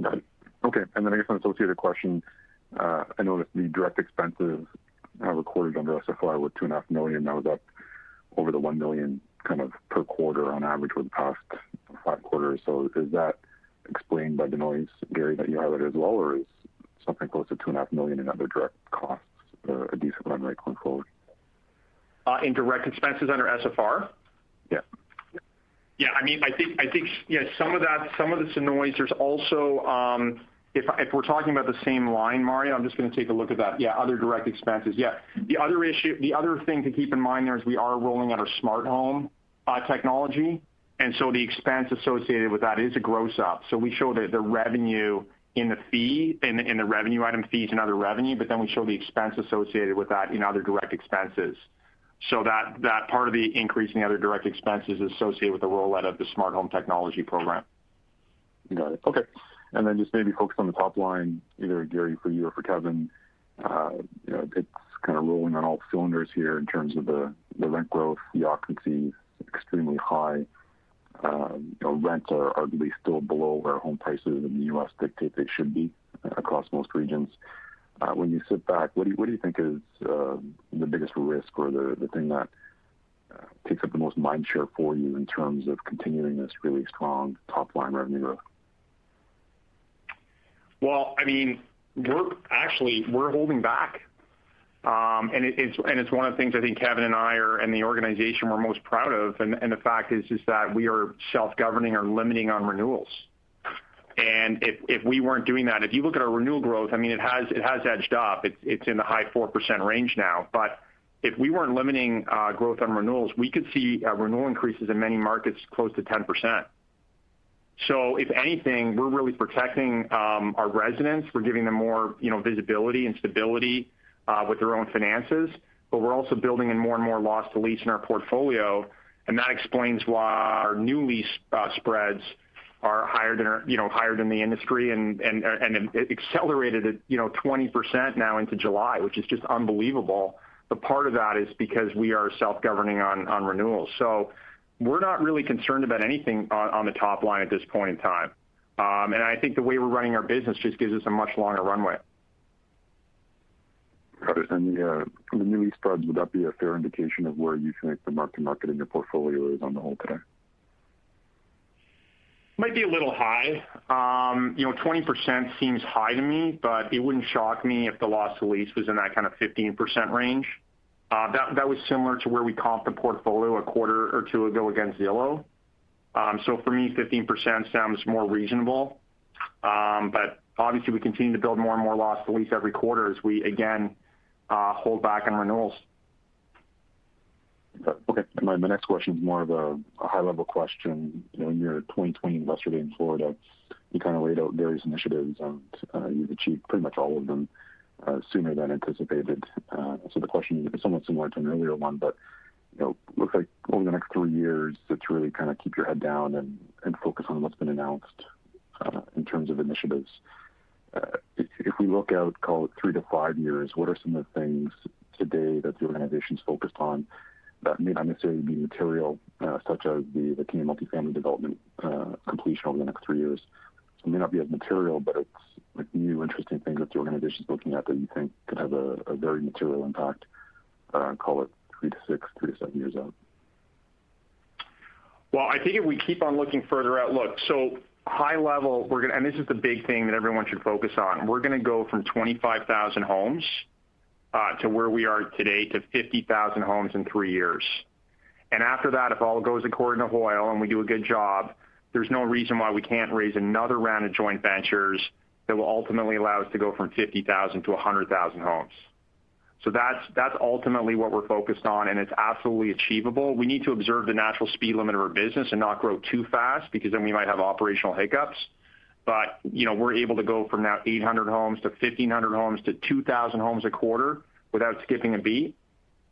S10: Got it. Okay. I guess an associated question. Uh, I noticed the direct expenses uh, recorded under SFR were 2.5 million. That was up over the one million kind of per quarter on average for the past five quarters. So is that explained by the noise, Gary, that you highlighted as well, or is something close to 2.5 million in other direct costs a decent run rate going forward?
S3: In direct expenses under SFR?
S10: Yeah.
S3: Yeah. I mean, I think I think yeah, some of that, some of a noise. There's also, um if if we're talking about the same line, Mario, I'm just going to take a look at that. Yeah, other direct expenses. Yeah. The other issue, the other thing to keep in mind there is we are rolling out our smart home technology, and so the expense associated with that is a gross up. So we show the the revenue in the fee, in the revenue item fees and other revenue, but then we show the expense associated with that in other direct expenses. So that part of the increase in the other direct expenses is associated with the rollout of the smart home technology program.
S10: Got it. Okay. And then just maybe focus on the top line, either Gary, for you or for Kevin. Uh, it's kind of rolling on all cylinders here in terms of the rent growth. The occupancy is extremely high. Um, rents are at least still below where home prices in the U.S. dictate they should be uh, across most regions. Uh, when you sit back, what do you what do you think is um, the biggest risk or the the thing that uh, takes up the most mind share for you in terms of continuing this really strong top-line revenue growth?
S3: Well, I mean we're actually, we're holding back. Um and it's and it's one of the things I think Kevin and I are, and the organization we're most proud of, and and the fact is is that we are self-governing or limiting on renewals. And if we weren't doing that, if you look at our renewal growth, I mean it has it has edged up. It's it's in the high 4% range now. But if we weren't limiting uh, growth on renewals, we could see uh, renewal increases in many markets close to 10%. So if anything, we're really protecting um, our residents. We're giving them more you know visibility and stability uh, with their own finances. But we're also building in more and more loss to lease in our portfolio, and that explains why our new lease spreads are higher than the industry and accelerated at 20% now into July, which is just unbelievable. But part of that is because we are self-governing on renewals. So we're not really concerned about anything on the top line at this point in time. Um and I think the way we're running our business just gives us a much longer runway.
S10: Got it. The new lease spreads, would that be a fair indication of where you think the mark-to-market in your portfolio is on the whole today?
S3: Might be a little high. Um, you know, 20% seems high to me, but it wouldn't shock me if the loss to lease was in that kind of 15% range. Uh that that was similar to where we comped the portfolio a quarter or two ago against Zillow. Um, so for me, 15% sounds more reasonable. Um, but obviously, we continue to build more and more loss to lease every quarter as we, again, uh, hold back on renewals.
S10: Okay. My next question is more of a high-level question. In your 2020 Investor Day in Florida, you kind of laid out various initiatives, and uh, you've achieved pretty much all of them uh, sooner than anticipated. Uh so the question is somewhat similar to an earlier one, but looks like over the next three years, it's really kind of keep your head down and focus on what's been announced uh, in terms of initiatives. If we look out, call it three to five years, what are some of the things today that the organization's focused on that may not necessarily be material, uh, such as the Canadian multifamily development uh, completion over the next three years? It may not be as material, but it's new, interesting things that the organization's looking at that you think could have a very material impact, uh, call it three to six, three to seven years out.
S3: Well, I think if we keep on looking further out. Look, so high level, we're going, and this is the big thing that everyone should focus on. We're going to go from 25,000 homes Uh, to where we are today to 50,000 homes in three years. And after that, if all goes according to Hoyle and we do a good job, there's no reason why we can't raise another round of joint ventures that will ultimately allow us to go from 50,000 to 100,000 homes. So that's that's ultimately what we're focused on, and it's absolutely achievable. We need to observe the natural speed limit of our business and not grow too fast, because then we might have operational hiccups. But you know, we're able to go from now 800 homes to 1,500 homes to 2,000 homes a quarter without skipping a beat.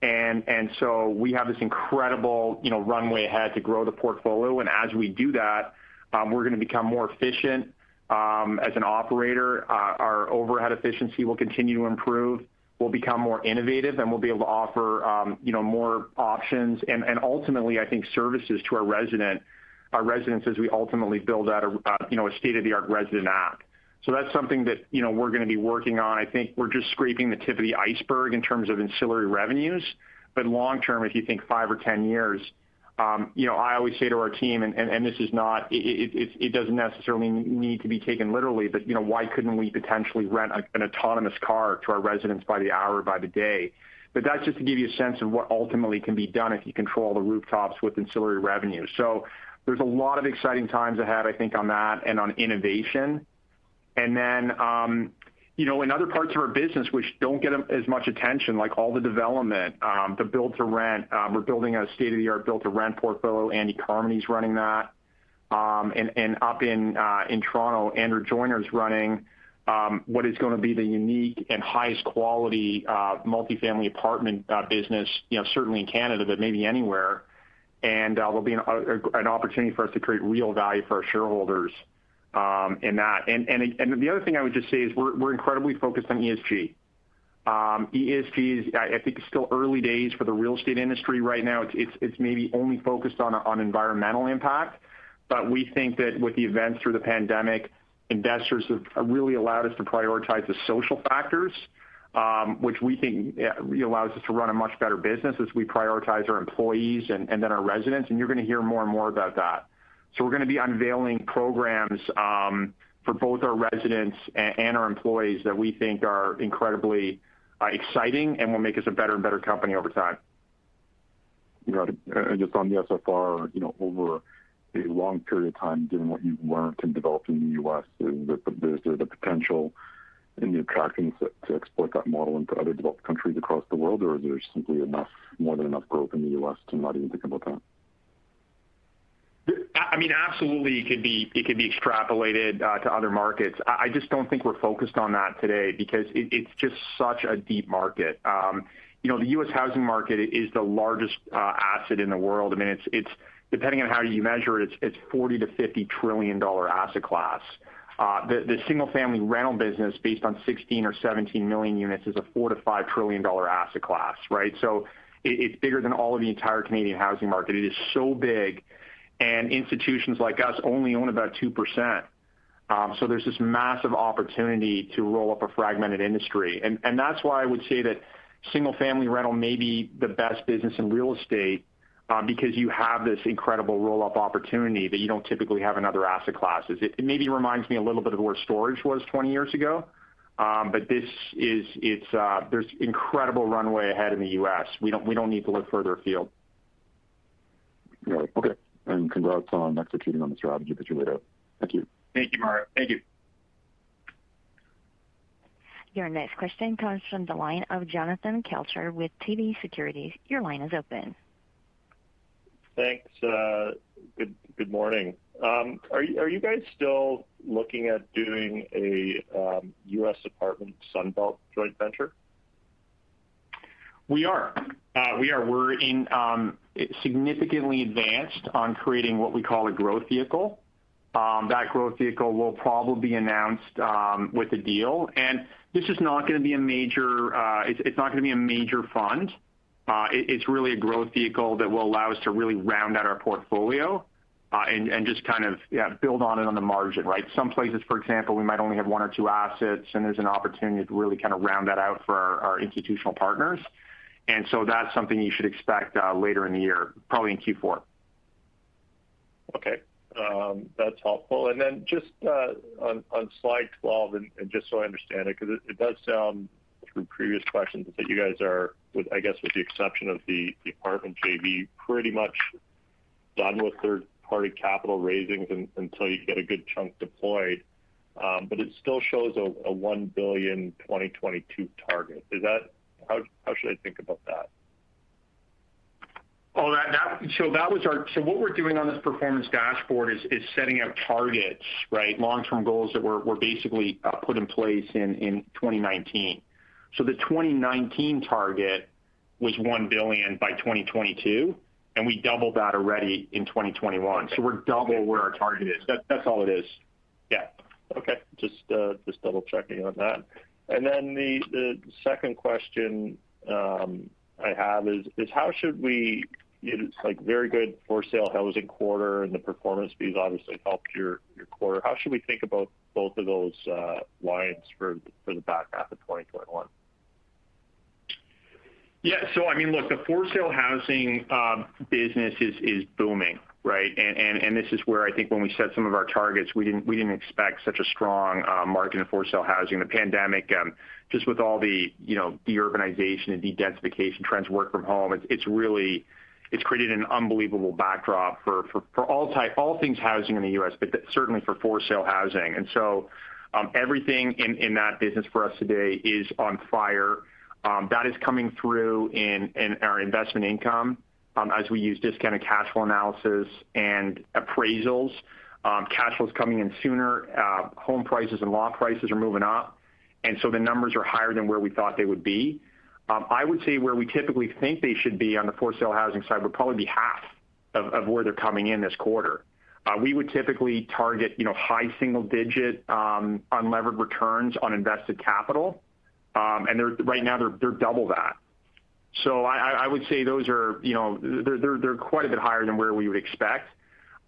S3: And and so we have this incredible runway ahead to grow the portfolio. And as we do that, um, we're going to become more efficient um, as an operator. Uh, our overhead efficiency will continue to improve. We'll become more innovative, and we'll be able to offer um you know more options and ultimately, I think, services to our residents as we ultimately build out a uh, you know, a state-of-the-art resident app. So that's something that you know, we're going to be working on. I think we're just scraping the tip of the iceberg in terms of ancillary revenues. But long term, if you think five or 10 years, um, you know, I always say to our team, and this is not. it doesn't necessarily need to be taken literally, but you know, why couldn't we potentially rent an autonomous car to our residents by the hour by the day? But that's just to give you a sense of what ultimately can be done if you control the rooftops with ancillary revenue. There's a lot of exciting times ahead, I think, on that and on innovation. And then, um, you know, in other parts of our business which don't get as much attention, like all the development, um, the build-to-rent. Um, we're building a state-of-the-art build-to-rent portfolio. Andy Carmody's running that. Um, and up in uh in Toronto, Andrew Joyner's running what is going to be the unique and highest quality uh, multifamily apartment uh, business, you know, certainly in Canada, but maybe anywhere. And uh, there'll be uh, an opportunity for us to create real value for our shareholders um, in that. And the other thing I would just say is we're incredibly focused on ESG. Um, ESG, is, I think, still early days for the real estate industry right now. It's maybe only focused on environmental impact. But we think that with the events through the pandemic, investors have really allowed us to prioritize the social factors, Um, which we think allows us to run a much better business as we prioritize our employees and then our residents. And you're going to hear more and more about that. So we're going to be unveiling programs um, for both our residents and our employees that we think are incredibly uh, exciting and will make us a better and better company over time.
S10: Got it. Just on the SFR, you know, over a long period of time, given what you've learned and developed in the U.S., is there the potential the attractions to export that model into other developed countries across the world? Or is there simply enough, more than enough growth in the U.S. to not even think about that?
S3: I mean, absolutely, it could be extrapolated uh, to other markets. I just don't think we're focused on that today because it's just such a deep market. Um, you know, the U.S. housing market is the largest uh, asset in the world. I mean, it's depending on how you measure it, it's $40 trillion-$50 trillion asset class. The single-family rental business based on 16 or 17 million units is a $4 trillion-$5 trillion asset class, right? So it's bigger than all of the entire Canadian housing market. It is so big, and institutions like us only own about 2%. Um so there's this massive opportunity to roll up a fragmented industry. That's why I would say that single-family rental may be the best business in real estate, because you have this incredible roll-up opportunity that you don't typically have in other asset classes. It maybe reminds me a little bit of where storage was 20 years ago. Um but this is, it's, there's incredible runway ahead in the U.S. We don't we don't need to look further afield.
S10: Right. Okay. And congrats on executing on the strategy that you laid out. Thank you.
S3: Thank you, Mario. Thank you.
S1: Your next question comes from the line of Jonathan Kelcher with TD Securities. Your line is open.
S11: Thanks. Good morning. Are you guys still looking at doing a U.S. apartment Sunbelt joint venture?
S3: We are. Uh We're We're in um significantly advanced on creating what we call a growth vehicle. That growth vehicle will probably be announced with a deal. And this is not gonna be a major uh it's it's not going to be a major fund. Uh, it's really a growth vehicle that will allow us to really round out our portfolio, uh, and just kind of build on it on the margin, right? Some places, for example, we might only have one or two assets, and there's an opportunity to really kind of round that out for our institutional partners. And so that's something you should expect uh, later in the year, probably in Q4.
S11: Okay. Um, that's helpful. And then just on slide 12, and just so I understand it, because it does sound through previous questions that you guys are, I guess with the exception of the apartment JV, pretty much done with third-party capital raisings until you get a good chunk deployed. Um, but it still shows a $1 billion 2022 target. Is that how should I think about that?
S3: Oh that so that was our so what we're doing on this performance dashboard is setting out targets, right? Long-term goals that were basically uh, put in place in 2019. So the 2019 target was 1 billion by 2022, and we doubled that already in 2021. We're double where our target is. That's all it is. Yeah.
S11: Okay. Just uh, double-checking on that. And then the second question um, I have is how should we, It's like very good for-sale housing quarter and the performance fees obviously helped your quarter. How should we think about both of those uh, lines for the back half of 2021?
S3: Yeah. So I mean, look, the for-sale housing um, business is booming, right? And this is where I think when we set some of our targets, we didn't expect such a strong uh, market in for-sale housing. The pandemic, um, just with all the you know, de-urbanization and de-densification trends, work from home, it's really it's created an unbelievable backdrop for all things housing in the U.S., but certainly for for-sale housing. And so um everything in that business for us today is on fire. Um, that is coming through in our investment income um, as we use discounted cash flow analysis and appraisals. Um, cash flow's coming in sooner. Uh, home prices and lot prices are moving up, and so the numbers are higher than where we thought they would be. I would say where we typically think they should be on the for-sale housing side would probably be half of where they're coming in this quarter. Uh, we would typically target you know, high single-digit unlevered returns on invested capital. Um, and right now they're double that. So I would say those are, you know, they're quite a bit higher than where we would expect.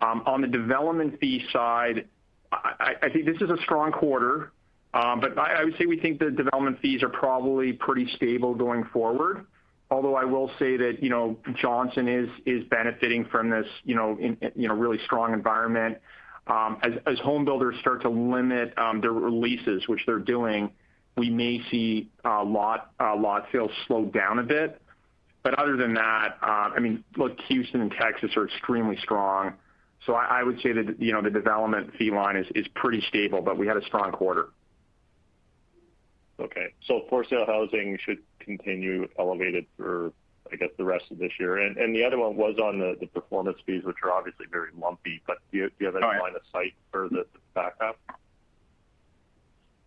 S3: Um, on the development fee side, I think this is a strong quarter. Um, but I would say we think the development fees are probably pretty stable going forward. Although I will say that you know, Johnson is benefiting from this you know, really strong environment. As home builders start to limit their releases, which they're doing, we may see uh, lot uh, lot sales slow down a bit. But other than that, uh, I mean, look, Houston and Texas are extremely strong. So I would say that you know, the development fee line is pretty stable, but we had a strong quarter.
S11: Okay. So For-sale housing should continue elevated for, I guess, the rest of this year. And and the other one was on the performance fees, which are obviously very lumpy, but do you have any line of sight for the back half?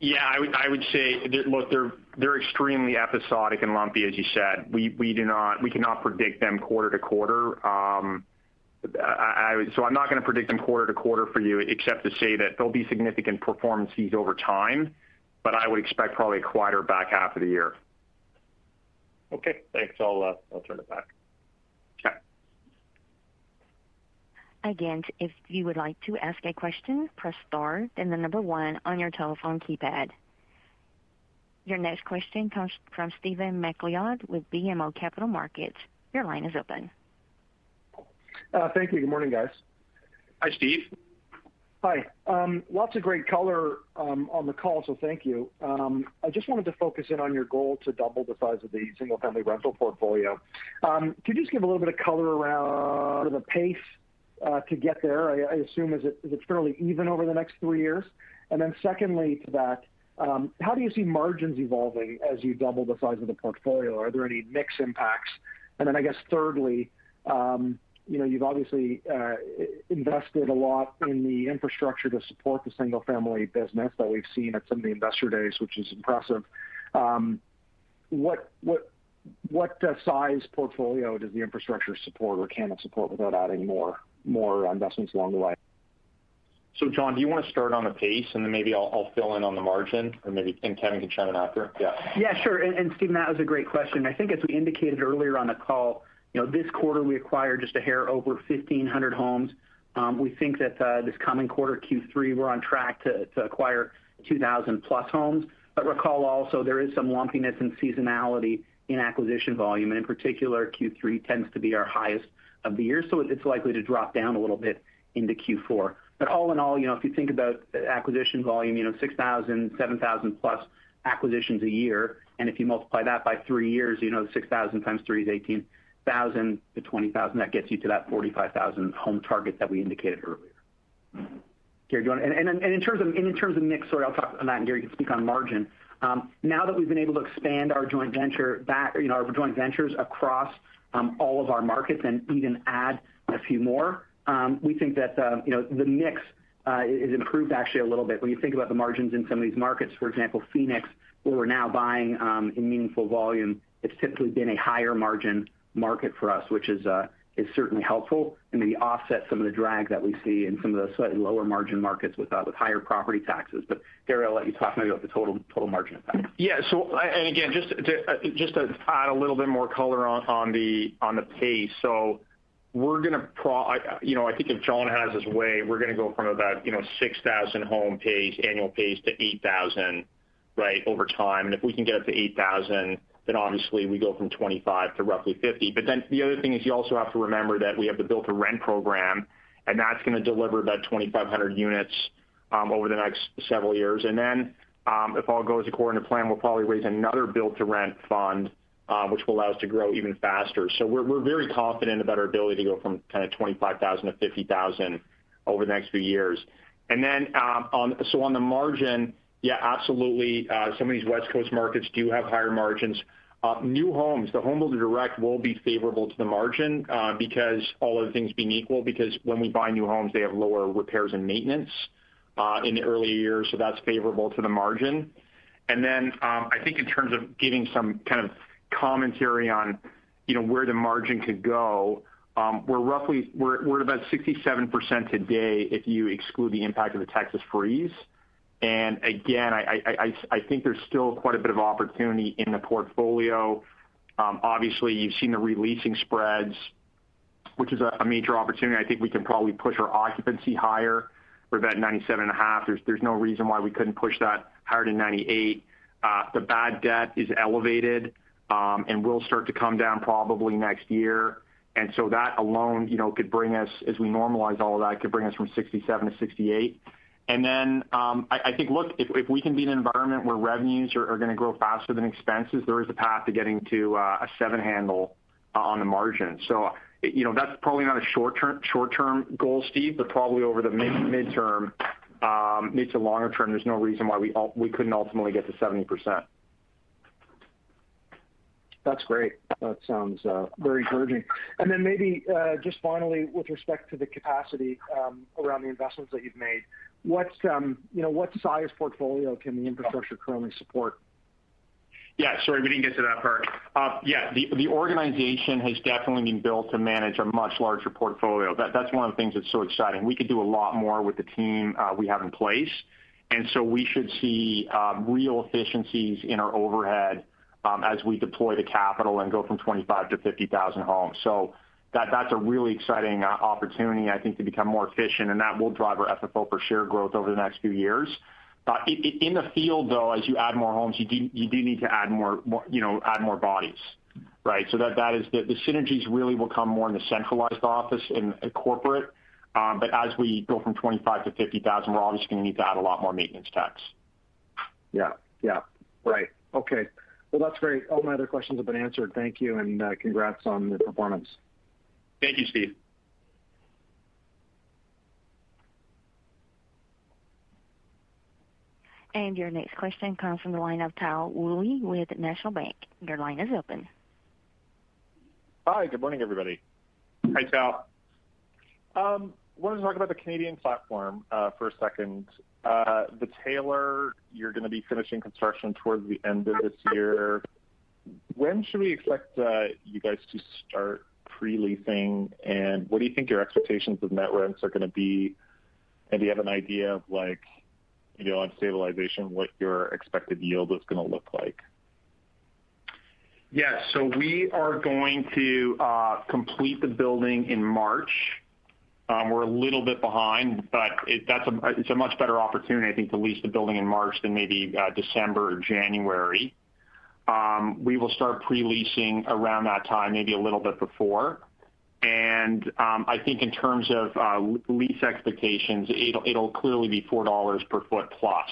S3: Yeah, I would say, look, they're extremely episodic and lumpy, as you said. We cannot predict them quarter to quarter. Um I'm not going to predict them quarter to quarter for you, except to say that there'll be significant performance fees over time, but I would expect probably a quieter back half of the year.
S11: Okay, thanks. I'll turn it back.
S3: Okay.
S1: Again, if you would like to ask a question, press star, then the number one on your telephone keypad. Your next question comes from Stephen MacLeod with BMO Capital Markets. Your line is open.
S12: Uh, thank you. Good morning, guys.
S3: Hi, Steve.
S12: Hi. Um, lots of great color um, on the call, so thank you. Um, I just wanted to focus in on your goal to double the size of the single-family rental portfolio. Could you just give a little bit of color around the pace Uh, to get there? I assume, is it fairly even over the next three years? And then secondly to that, um, how do you see margins evolving as you double the size of the portfolio? Are there any mix impacts? And then I guess thirdly, um, you know, you've obviously uh, invested a lot in the infrastructure to support the single-family business that we've seen at some of the investor days, which is impressive. Um, what uh, size portfolio does the infrastructure support or can it support without adding more investments along the way?
S3: So, John, do you want to start on the pace, and then maybe I'll fill in on the margin, or maybe and Kevin can chime in after? Yeah.
S9: Yeah, sure. And Stephen, that was a great question. I think as we indicated earlier on the call, you know, this quarter we acquired just a hair over 1,500 homes. Um, we think that uh, this coming quarter, Q3, we're on track to acquire 2,000+ homes. But recall also, there is some lumpiness and seasonality in acquisition volume, and in particular, Q3 tends to be our highest of the year, so it's likely to drop down a little bit into Q4. But All in all, you know, if you think about acquisition volume, you know, 6,000, 7,000+ acquisitions a year, and if you multiply that by three years, you know, 6,000 times three is 18,000 to 20,000. That gets you to that 45,000 home target that we indicated earlier. Gary, do you want to? And in terms of in terms of mix, sorry, I'll talk on that, and Gary can speak on margin. Um, now that we've been able to expand our joint venture back, you know, our joint ventures across Um, all of our markets and even add a few more, um, we think that uh, the mix uh, is improved actually a little bit. When you think about the margins in some of these markets, for example, Phoenix, where we're now buying um, in meaningful volume, it's typically been a higher margin market for us, which is uh, certainly helpful and maybe offset some of the drag that we see in some of the slightly lower margin markets with uh, higher property taxes. But Gary, I'll let you talk maybe about the total margin impact.
S3: Yeah. So and again, uh, just to add a little bit more color on the pace. So we're going to, I think if John has his way, we're going to go from about 6,000 home pace, annual pace to 8,000 right, over time. And if we can get up to 8,000, then obviously we go from 25 to roughly 50. But then The other thing is you also have to remember that we have the build-to-rent program, and that's going to deliver about 2,500 units um, over the next several years. And then um, if all goes according to plan, we'll probably raise another build-to-rent fund, uh, which will allow us to grow even faster. So we're very confident about our ability to go from kind of 25,000 to 50,000 over the next few years. And then um, so on the margin, yeah, absolutely. Some of these West Coast markets do have higher margins. New homes, the home builder direct will be favorable to the margin because all other things being equal, because when we buy new homes, they have lower repairs and maintenance in the early years, so that's favorable to the margin. And then um I think in terms of giving some kind of commentary on you know, where the margin could go, um we're roughly we're at about 67% today if you exclude the impact of the Texas freeze. And again, I think there's still quite a bit of opportunity in the portfolio. Um, obviously, you've seen the re-leasing spreads, which is a major opportunity. I think we can probably push our occupancy higher. We're about 97.5%. There's no reason why we couldn't push that higher to 98%. Uh, the bad debt is elevated um, and will start to come down probably next year. And so that alone you know, could bring us, as we normalize all of that, could bring us from 67 to 68%. Um, I think, look, if we can be in an environment where revenues are going to grow faster than expenses, there is a path to getting to uh, a seven handle uh, on the margin. So you know that's probably not a short-term goal, Steve, but probably over the midterm, um, mid to longer term, there's no reason why we couldn't ultimately get to 70%.
S12: That's great. That sounds uh, very encouraging. And then maybe just finally, with respect to the capacity um, around the investments that you've made, what um you know what size portfolio can the infrastructure currently support?
S3: Yeah, sorry, we didn't get to that part. Uh, yeah, the organization has definitely been built to manage a much larger portfolio. That's one of the things that's so exciting. We could do a lot more with the team uh, we have in place. And so we should see um, real efficiencies in our overhead um, as we deploy the capital and go from 25 to 50,000 homes. That's a really exciting opportunity, I think, to become more efficient, and that will drive our FFO per share growth over the next few years. In the field, though, as you add more homes, you do need to add more you know, add more bodies. Right? That is the synergies really will come more in the centralized office and corporate. Um but as we go from 25 to 50,000, we're obviously to need to add a lot more maintenance techs.
S12: Yeah. Yeah. Right. Okay. Well, that's great. All my other questions have been answered. Thank you, and congrats on the performance.
S3: Thank you, Steve.
S1: And your next question comes from the line of Tal Woolley with National Bank. Your line is open.
S13: Hi, good morning, everybody.
S3: Hi, Tal.
S13: Um, wanted to talk about the Canadian platform uh, for a second. Uh, the Taylor, you're going to be finishing construction towards the end of this year. When should we expect uh, you guys to start pre-leasing, and what do you think your expectations of net rents are going to be? And do you have an idea of, like, you know, on stabilization, what your expected yield is going to look like?
S3: Yeah. So we are going to uh, complete the building in March. Um, we're a little bit behind, but it's a much better opportunity, I think, to lease the building in March than maybe uh, December or January. Um, we will start pre-leasing around that time, maybe a little bit before. And um I think in terms of uh, lease expectations, it'll it'll clearly be 4 dollars per foot plus,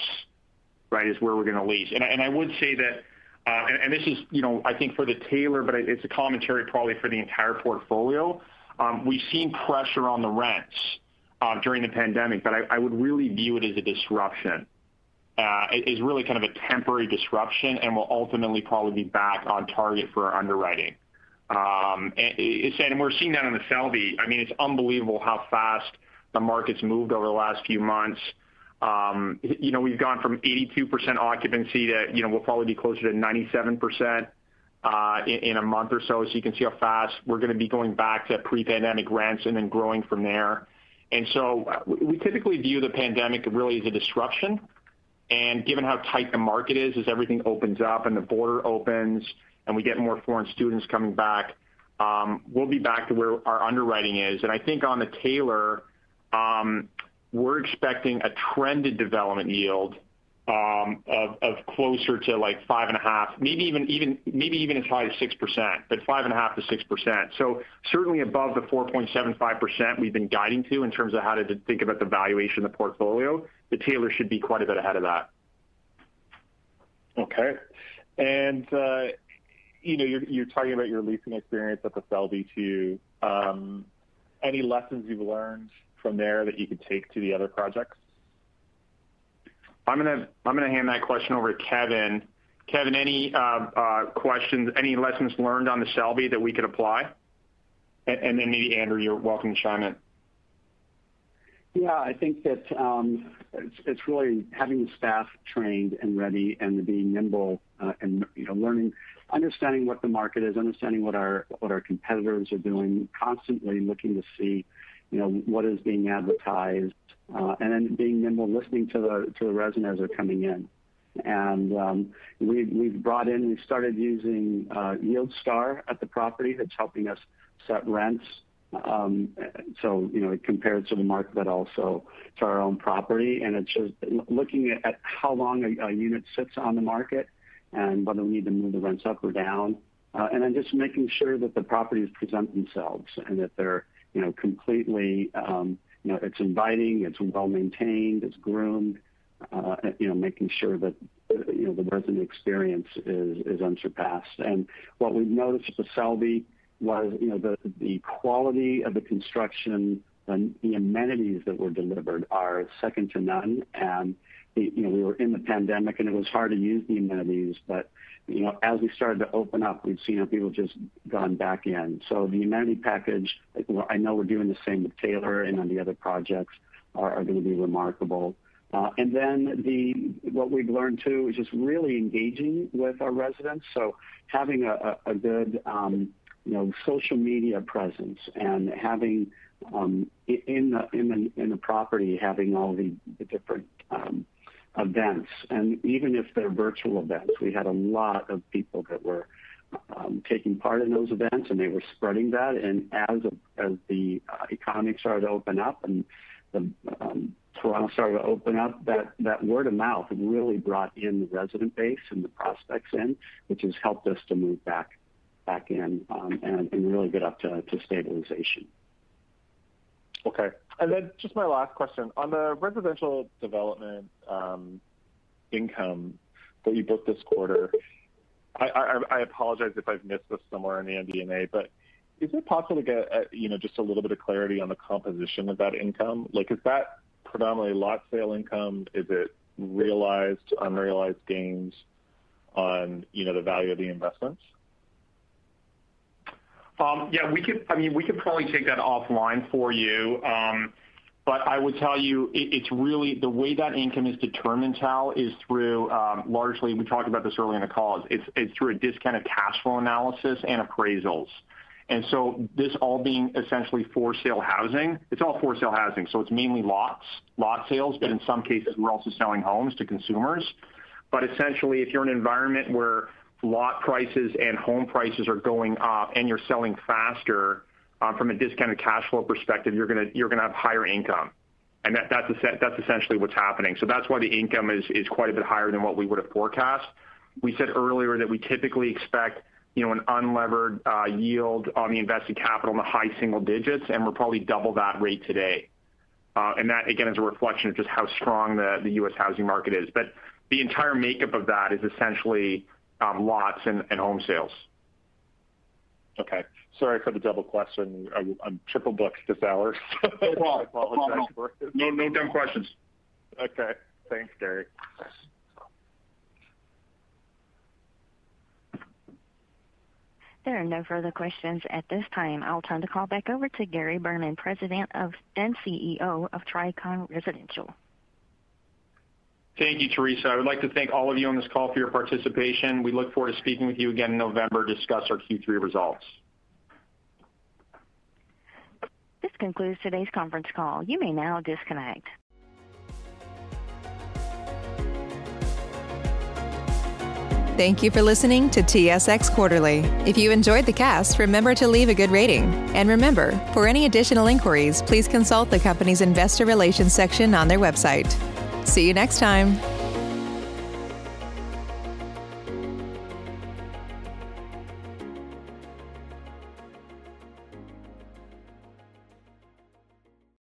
S3: right, is where we're going to lease. And I and I would say that, uh, and this is you know, I think for the Taylor, but it's a commentary probably for the entire portfolio. Um, we've seen pressure on the rents uh, during the pandemic, but I would really view it as a disruption. Uh, it's really kind of a temporary disruption, and we'll ultimately probably be back on target for our underwriting. Um, and we're seeing that on The Selby. I mean, it's unbelievable how fast the market's moved over the last few months. Um, you know, we've gone from 82% occupancy to you know, we'll probably be closer to 97% uh, in a month or so. So you can see how fast we're going to be going back to pre-pandemic rents and then growing from there. And so uh, we typically view the pandemic really as a disruption. And given how tight the market is, as everything opens up and the border opens and we get more foreign students coming back, um, we'll be back to where our underwriting is. And I think on The Taylor, we're expecting a trended development yield of closer to like 5.5, maybe even even maybe even as high as 6%, but 5.5%-6%. So certainly above the 4.75% we've been guiding to in terms of how to think about the valuation of the portfolio. The Taylor should be quite a bit ahead of that.
S13: Okay. And uh you know, you're you're talking about your leasing experience at The Selby too. Um any lessons you've learned from there that you could take to the other projects?
S3: I'm going to hand that question over to Kevin. Kevin, any uh, uh, questions, any lessons learned on The Selby that we could apply? And then maybe Andrew, you're welcome to chime in.
S5: Yeah, I think that um, it's really having the staff trained and ready and being nimble uh, and you know, learning, understanding what the market is, understanding what our competitors are doing, constantly looking to see what is being advertised, and then being nimble, listening to the to residents as they're coming in. And um we've brought in, we've started using YieldStar at the property that's helping us set rents. Um so you know, it compares to the market, but also to our own property. And it's just looking at how long a unit sits on the market and whether we need to move the rents up or down. Uh and then just making sure that the properties present themselves and that they're completely um, you know, it's inviting, it's well-maintained, it's groomed, uh, you know, making sure that you know, the resident experience is is unsurpassed. And what we've noticed The Selby was you know, the the quality of the construction and the amenities that were delivered are second to none. And, you know, we were in the pandemic, and it was hard to use the amenities. You know, as we started to open up, we've seen people just gone back in. So the amenity package, I know we're doing the same with Taylor and on the other projects, are going to be remarkable. Uh, and then the what we've learned too is just really engaging with our residents. So having a, good um, you know social media presence and having um, in the in the in the property having all the, the different um, events and even if they're virtual events, we had a lot of people that were um, taking part in those events and they were spreading that. And as as the uh, economy started to open up and the um, Toronto started to open up, that, that word of mouth really brought in the resident base and the prospects in, which has helped us to move back back in um, and, and really get up to, to stabilization.
S13: Okay. And then just my last question. On the residential development um, income that you booked this quarter, I, apologize if I've missed this somewhere in the MD&A, but is it possible to get, uh, you know, just a little bit of clarity on the composition of that income? Like, is that predominantly lot sale income? Is it realized, unrealized gains on, you know, the value of the investments?
S3: Um, yeah, we could. I mean, we could probably take that offline for you. Um, but I would tell you, it's really the way that income is determined, Tal, is through um, largely, we talked about this earlier in the call, it's it's through a discounted cash flow analysis and appraisals. And so this all being essentially for sale housing, it's all for sale housing. So it's mainly lots, lot sales, but in some cases we're also selling homes to consumers. But essentially, if you're in an environment where lot prices and home prices are going up and you're selling faster, um, from a discounted cash flow perspective, you're gonna have higher income. That's that's essentially what's happening. So That's why the income is quite a bit higher than what we would have forecast. We said earlier that we typically expect you know, an unlevered uh, yield on the invested capital in the high single digits, and we're probably double that rate today. Uh, and That, again, is a reflection of just how strong the the U.S. housing market is. But The entire makeup of that is essentially Um, lots and home sales.
S13: Okay. Sorry for the double question. I'm triple booked this hour.
S3: No problem. No dumb questions.
S13: Okay. Thanks, Gary.
S1: There are no further questions at this time. I'll turn the call back over to Gary Berman, President and CEO of Tricon Residential.
S3: Thank you, Teresa. I would like to thank all of you on this call for your participation. We look forward to speaking with you again in November to discuss our Q3 results.
S1: This concludes today's conference call. You may now disconnect.
S14: Thank you for listening to TSX Quarterly. If you enjoyed the cast, remember to leave a good rating. And remember, for any additional inquiries, please consult the company's investor relations section on their website. See you next time.